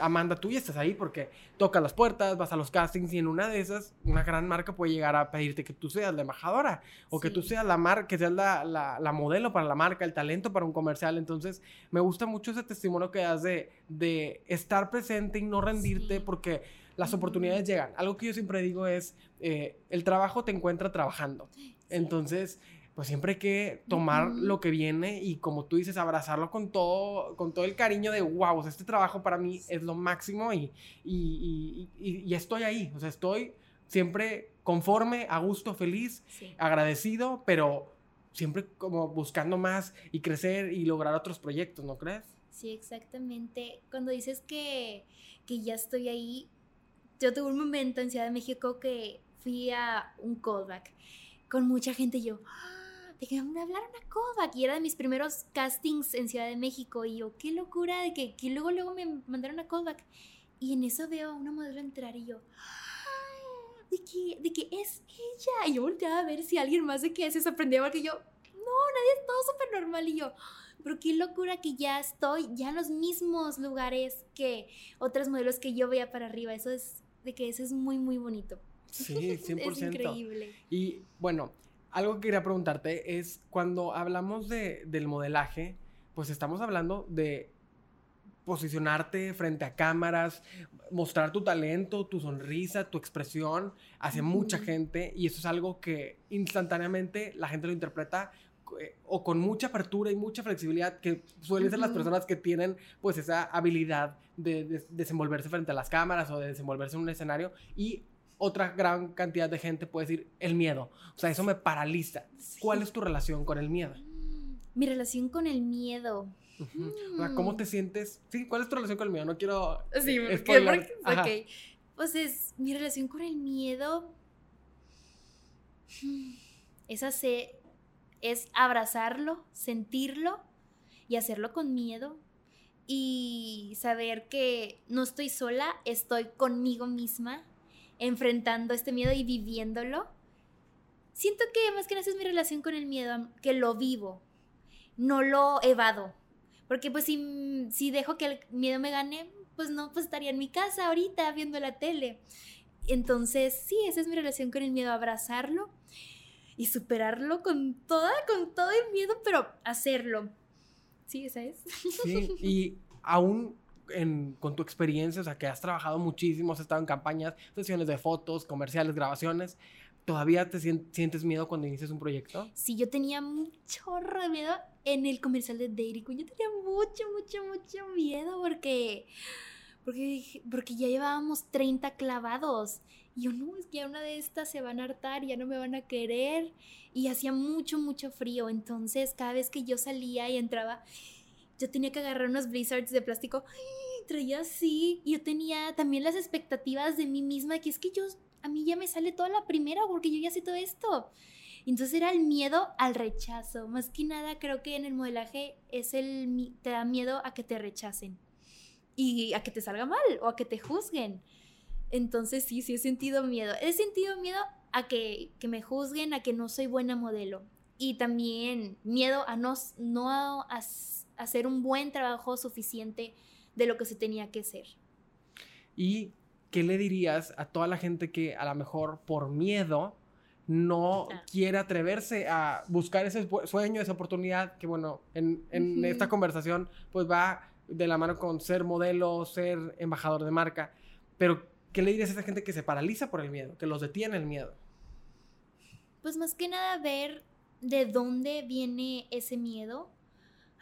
Amanda, tú ya estás ahí porque tocas las puertas, vas a los castings y en una de esas, una gran marca puede llegar a pedirte que tú seas la embajadora o que tú seas la marca, que seas la, la, modelo para la marca, el talento para un comercial. Entonces, me gusta mucho ese testimonio que das de, de estar presente y no rendirte porque las oportunidades llegan. Algo que yo siempre digo es, eh, el trabajo te encuentra trabajando. Entonces, pues siempre hay que tomar lo que viene y como tú dices, abrazarlo con todo, con todo el cariño de, wow, este trabajo para mí es lo máximo y, y, y, estoy ahí, o sea, estoy siempre conforme, a gusto, feliz, agradecido, pero siempre como buscando más y crecer y lograr otros proyectos, ¿no crees? Sí, exactamente. Cuando dices que, que ya estoy ahí, yo tuve un momento en Ciudad de México que fui a un callback con mucha gente y yo, ¡Ah! De que me hablaron a callback y era de mis primeros castings en Ciudad de México y yo, qué locura de que, que luego luego me mandaron a callback y en eso veo a una modelo entrar y yo, de que, de que es ella y yo volteaba a ver si alguien más de que se sorprendía porque yo, no, nadie, es todo súper normal y yo, pero qué locura que ya estoy ya en los mismos lugares que otras modelos que yo veía para arriba. Eso es de que eso es muy, muy bonito. Sí, 100%. es increíble. Y bueno, algo que quería preguntarte es cuando hablamos de, del modelaje, pues estamos hablando de posicionarte frente a cámaras, mostrar tu talento, tu sonrisa, tu expresión hacia mucha gente y eso es algo que instantáneamente la gente lo interpreta eh, o con mucha apertura y mucha flexibilidad que suelen ser las personas que tienen pues esa habilidad de, de desenvolverse frente a las cámaras o de desenvolverse en un escenario y otra gran cantidad de gente puede decir el miedo. O sea, eso me paraliza. ¿Cuál es tu relación con el miedo? Mi relación con el miedo. Ujú. O sea, ¿cómo Mm. te sientes? Sí, ¿cuál es tu relación con el miedo? No quiero Sí, eh, porque, spoiler. porque- ok. Pues es mi relación con el miedo. mm, Es hacer, es abrazarlo, sentirlo y hacerlo con miedo. Y saber que no estoy sola, estoy conmigo misma, enfrentando este miedo y viviéndolo. Siento que más que nada es mi relación con el miedo, que lo vivo, no lo evado. Porque pues si, si dejo que el miedo me gane, pues no, pues estaría en mi casa ahorita viendo la tele. Entonces, sí, esa es mi relación con el miedo, abrazarlo y superarlo con toda, con todo el miedo, pero hacerlo. Sí, esa es. Sí, y aún con tu experiencia, o sea, que has trabajado muchísimo, has estado en campañas, sesiones de fotos, comerciales, grabaciones, ¿todavía te sien- sientes miedo cuando inicias un proyecto? Sí, yo tenía de miedo en el comercial de Dairy Queen. Yo tenía mucho, mucho, mucho miedo porque, porque, porque ya llevábamos 30 clavados. Y yo, no, es que ya una de estas se van a hartar, ya no me van a querer. Y hacía mucho, mucho frío. Entonces, cada vez que yo salía y entraba, yo tenía que agarrar unos blizzards de plástico. ¡ay! Traía así. Y yo tenía también las expectativas de mí misma, que es que yo, a mí ya me sale toda la primera porque yo ya sé todo esto. Entonces era el miedo al rechazo. Más que nada creo que en el modelaje es el te da miedo a que te rechacen y a que te salga mal o a que te juzguen. Entonces sí, sí he sentido miedo. He sentido miedo a que, que me juzguen, a que no soy buena modelo. Y también miedo a no, no hacer un buen trabajo suficiente de lo que se tenía que ser. ¿Y qué le dirías a toda la gente que a lo mejor por miedo no Ah. quiere atreverse a buscar ese sueño, esa oportunidad que bueno, en, esta conversación pues va de la mano con ser modelo, ser embajador de marca, pero ¿qué le dirías a esa gente que se paraliza por el miedo, que los detiene el miedo? Pues más que nada ver de dónde viene ese miedo.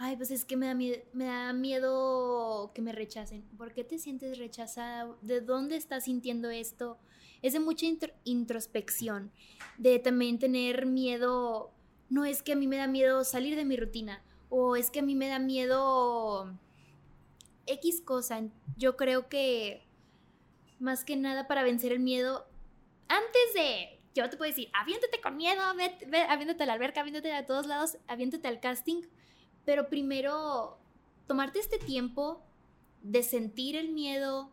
Ay, pues es que me da, miedo, me da miedo que me rechacen. ¿Por qué te sientes rechazada? ¿De dónde estás sintiendo esto? Es de mucha intro- introspección, de también tener miedo. No es que a mí me da miedo salir de mi rutina, o es que a mí me da miedo X cosa. Yo creo que más que nada para vencer el miedo, antes de, yo te puedo decir, aviéntate con miedo, ve, ve, aviéntate a la alberca, aviéntate a todos lados, aviéntate al casting, pero primero tomarte este tiempo de sentir el miedo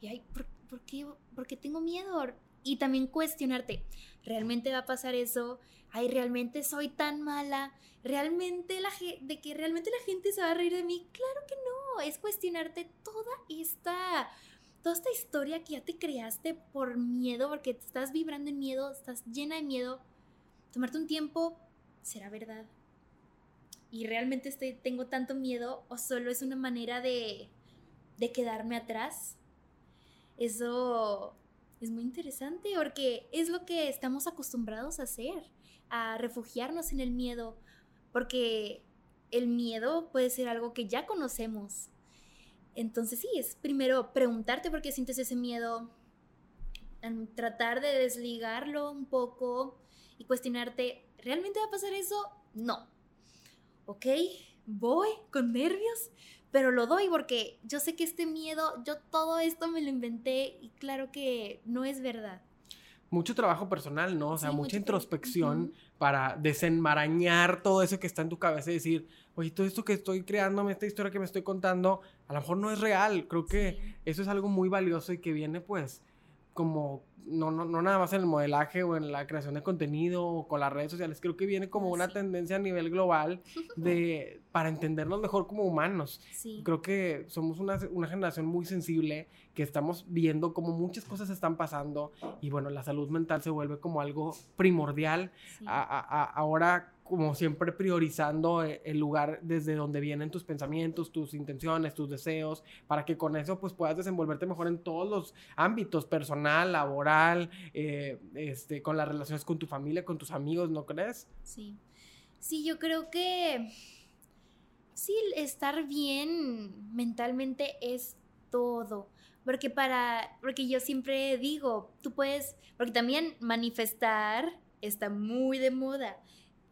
y, ay, ¿por, por qué, por qué tengo miedo? Y también cuestionarte, ¿realmente va a pasar eso? Ay, ¿realmente soy tan mala? ¿Realmente la de que realmente la gente se va a reír de mí? Claro que no, es cuestionarte toda esta toda esta historia que ya te creaste por miedo, porque te estás vibrando en miedo, estás llena de miedo, tomarte un tiempo, ¿será verdad? ¿Y realmente estoy, tengo tanto miedo o solo es una manera de, de quedarme atrás? Eso es muy interesante porque es lo que estamos acostumbrados a hacer, a refugiarnos en el miedo, porque el miedo puede ser algo que ya conocemos, entonces sí, es primero preguntarte por qué sientes ese miedo, tratar de desligarlo un poco y cuestionarte, ¿realmente va a pasar eso? No. ¿Ok? voy con nervios, pero lo doy porque yo sé que este miedo, yo todo esto me lo inventé y claro que no es verdad. Mucho trabajo personal, ¿no? O sea, mucha introspección para desenmarañar todo eso que está en tu cabeza y decir, oye, todo esto que estoy creándome, esta historia que me estoy contando, a lo mejor no es real. Creo que eso es algo muy valioso y que viene pues como no, no, no, nada más en el modelaje o en la creación de contenido o con las redes sociales, creo que viene como una tendencia a nivel global de, para entendernos mejor como humanos. Creo que somos una, una, generación muy sensible, que estamos viendo como muchas cosas están pasando y bueno, la salud mental se vuelve como algo primordial. ahora como siempre priorizando eh, el lugar desde donde vienen tus pensamientos, tus intenciones, tus deseos, para que con eso pues puedas desenvolverte mejor en todos los ámbitos, personal, laboral, eh, este, con las relaciones con tu familia, con tus amigos, ¿no crees? Sí, sí, yo creo que sí, estar bien mentalmente es todo. Porque para, porque yo siempre digo, tú puedes, porque también manifestar está muy de moda.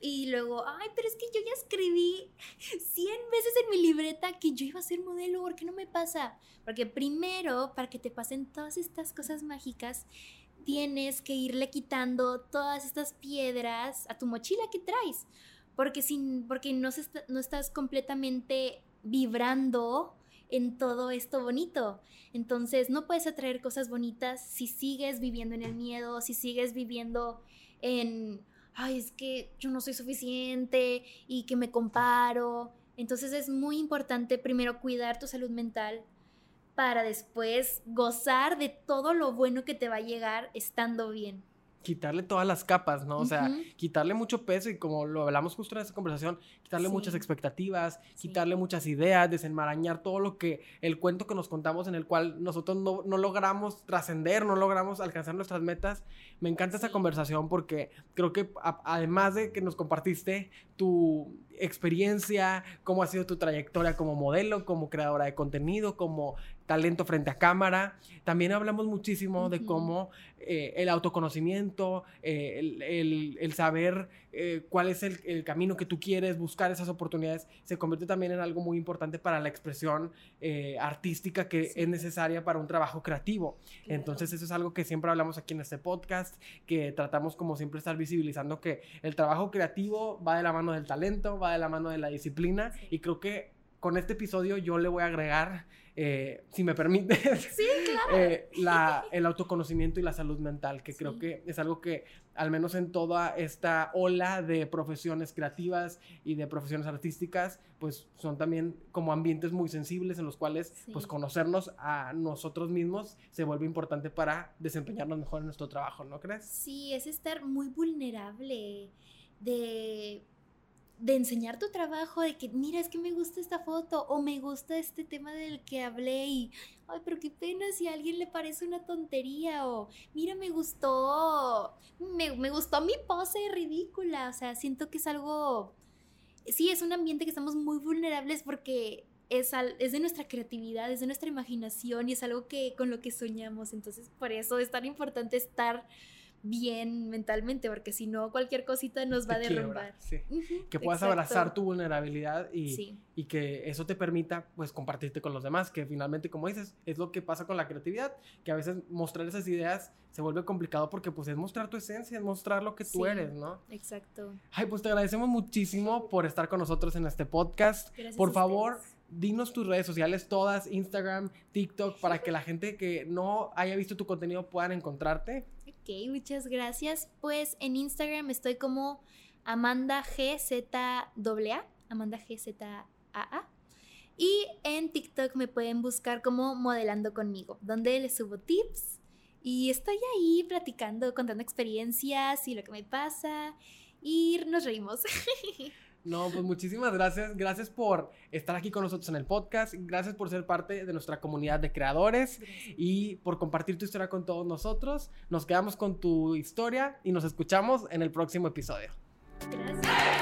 Y luego, ay, pero es que yo ya escribí 100 veces en mi libreta que yo iba a ser modelo, ¿por qué no me pasa? Porque primero, para que te pasen todas estas cosas mágicas, tienes que irle quitando todas estas piedras a tu mochila que traes. Porque, sin, porque no, no estás completamente vibrando en todo esto bonito. Entonces, no puedes atraer cosas bonitas si sigues viviendo en el miedo, si sigues viviendo en ay, es que yo no soy suficiente y que me comparo. Entonces es muy importante primero cuidar tu salud mental para después gozar de todo lo bueno que te va a llegar estando bien quitarle todas las capas, ¿no? O sea, quitarle mucho peso y como lo hablamos justo en esta conversación, quitarle muchas expectativas, quitarle muchas ideas, desenmarañar todo lo que el cuento que nos contamos en el cual nosotros no, no logramos trascender, no logramos alcanzar nuestras metas. Me encanta esa conversación porque creo que además de que nos compartiste tu experiencia, cómo ha sido tu trayectoria como modelo, como creadora de contenido, como talento frente a cámara. También hablamos muchísimo de cómo eh, el autoconocimiento, eh, el, saber eh, cuál es el, camino que tú quieres, buscar esas oportunidades, se convierte también en algo muy importante para la expresión artística que es necesaria para un trabajo creativo. Entonces eso es algo que siempre hablamos aquí en este podcast, que tratamos como siempre estar visibilizando que el trabajo creativo va de la mano del talento, va de la mano de la disciplina y creo que con este episodio yo le voy a agregar eh, si me permite, eh, el autoconocimiento y la salud mental, que creo que es algo que, al menos en toda esta ola de profesiones creativas y de profesiones artísticas, pues son también como ambientes muy sensibles en los cuales, pues conocernos a nosotros mismos se vuelve importante para desempeñarnos mejor en nuestro trabajo, ¿no crees? Sí, es estar muy vulnerable de de enseñar tu trabajo, de que, mira, es que me gusta esta foto o me gusta este tema del que hablé y, ay, pero qué pena si a alguien le parece una tontería o, mira, me gustó, me, gustó mi pose ridícula, o sea, siento que es algo, sí, es un ambiente que estamos muy vulnerables porque es, es, de nuestra creatividad, es de nuestra imaginación y es algo que con lo que soñamos. Entonces, por eso es tan importante estar bien mentalmente, porque si no, cualquier cosita nos va a derrumbar. que puedas abrazar tu vulnerabilidad y, y, que eso te permita, pues, compartirte con los demás, que finalmente, como dices, es lo que pasa con la creatividad, que a veces mostrar esas ideas se vuelve complicado porque, pues, es mostrar tu esencia, es mostrar lo que tú eres, ¿no? Exacto. Ay, pues te agradecemos muchísimo por estar con nosotros en este podcast. por favor dinos tus redes sociales todas, Instagram, TikTok, para que la gente que no haya visto tu contenido puedan encontrarte. Ok, muchas gracias. Pues en Instagram estoy como Amanda GZAA, Amanda GZAA. Y en TikTok me pueden buscar como Modelando conmigo, donde les subo tips y estoy ahí platicando, contando experiencias y lo que me pasa y nos reímos. No, pues muchísimas gracias. Gracias por estar aquí con nosotros en el podcast. Gracias por ser parte de nuestra comunidad de creadores y por compartir tu historia con todos nosotros. Nos quedamos con tu historia y nos escuchamos en el próximo episodio. Gracias.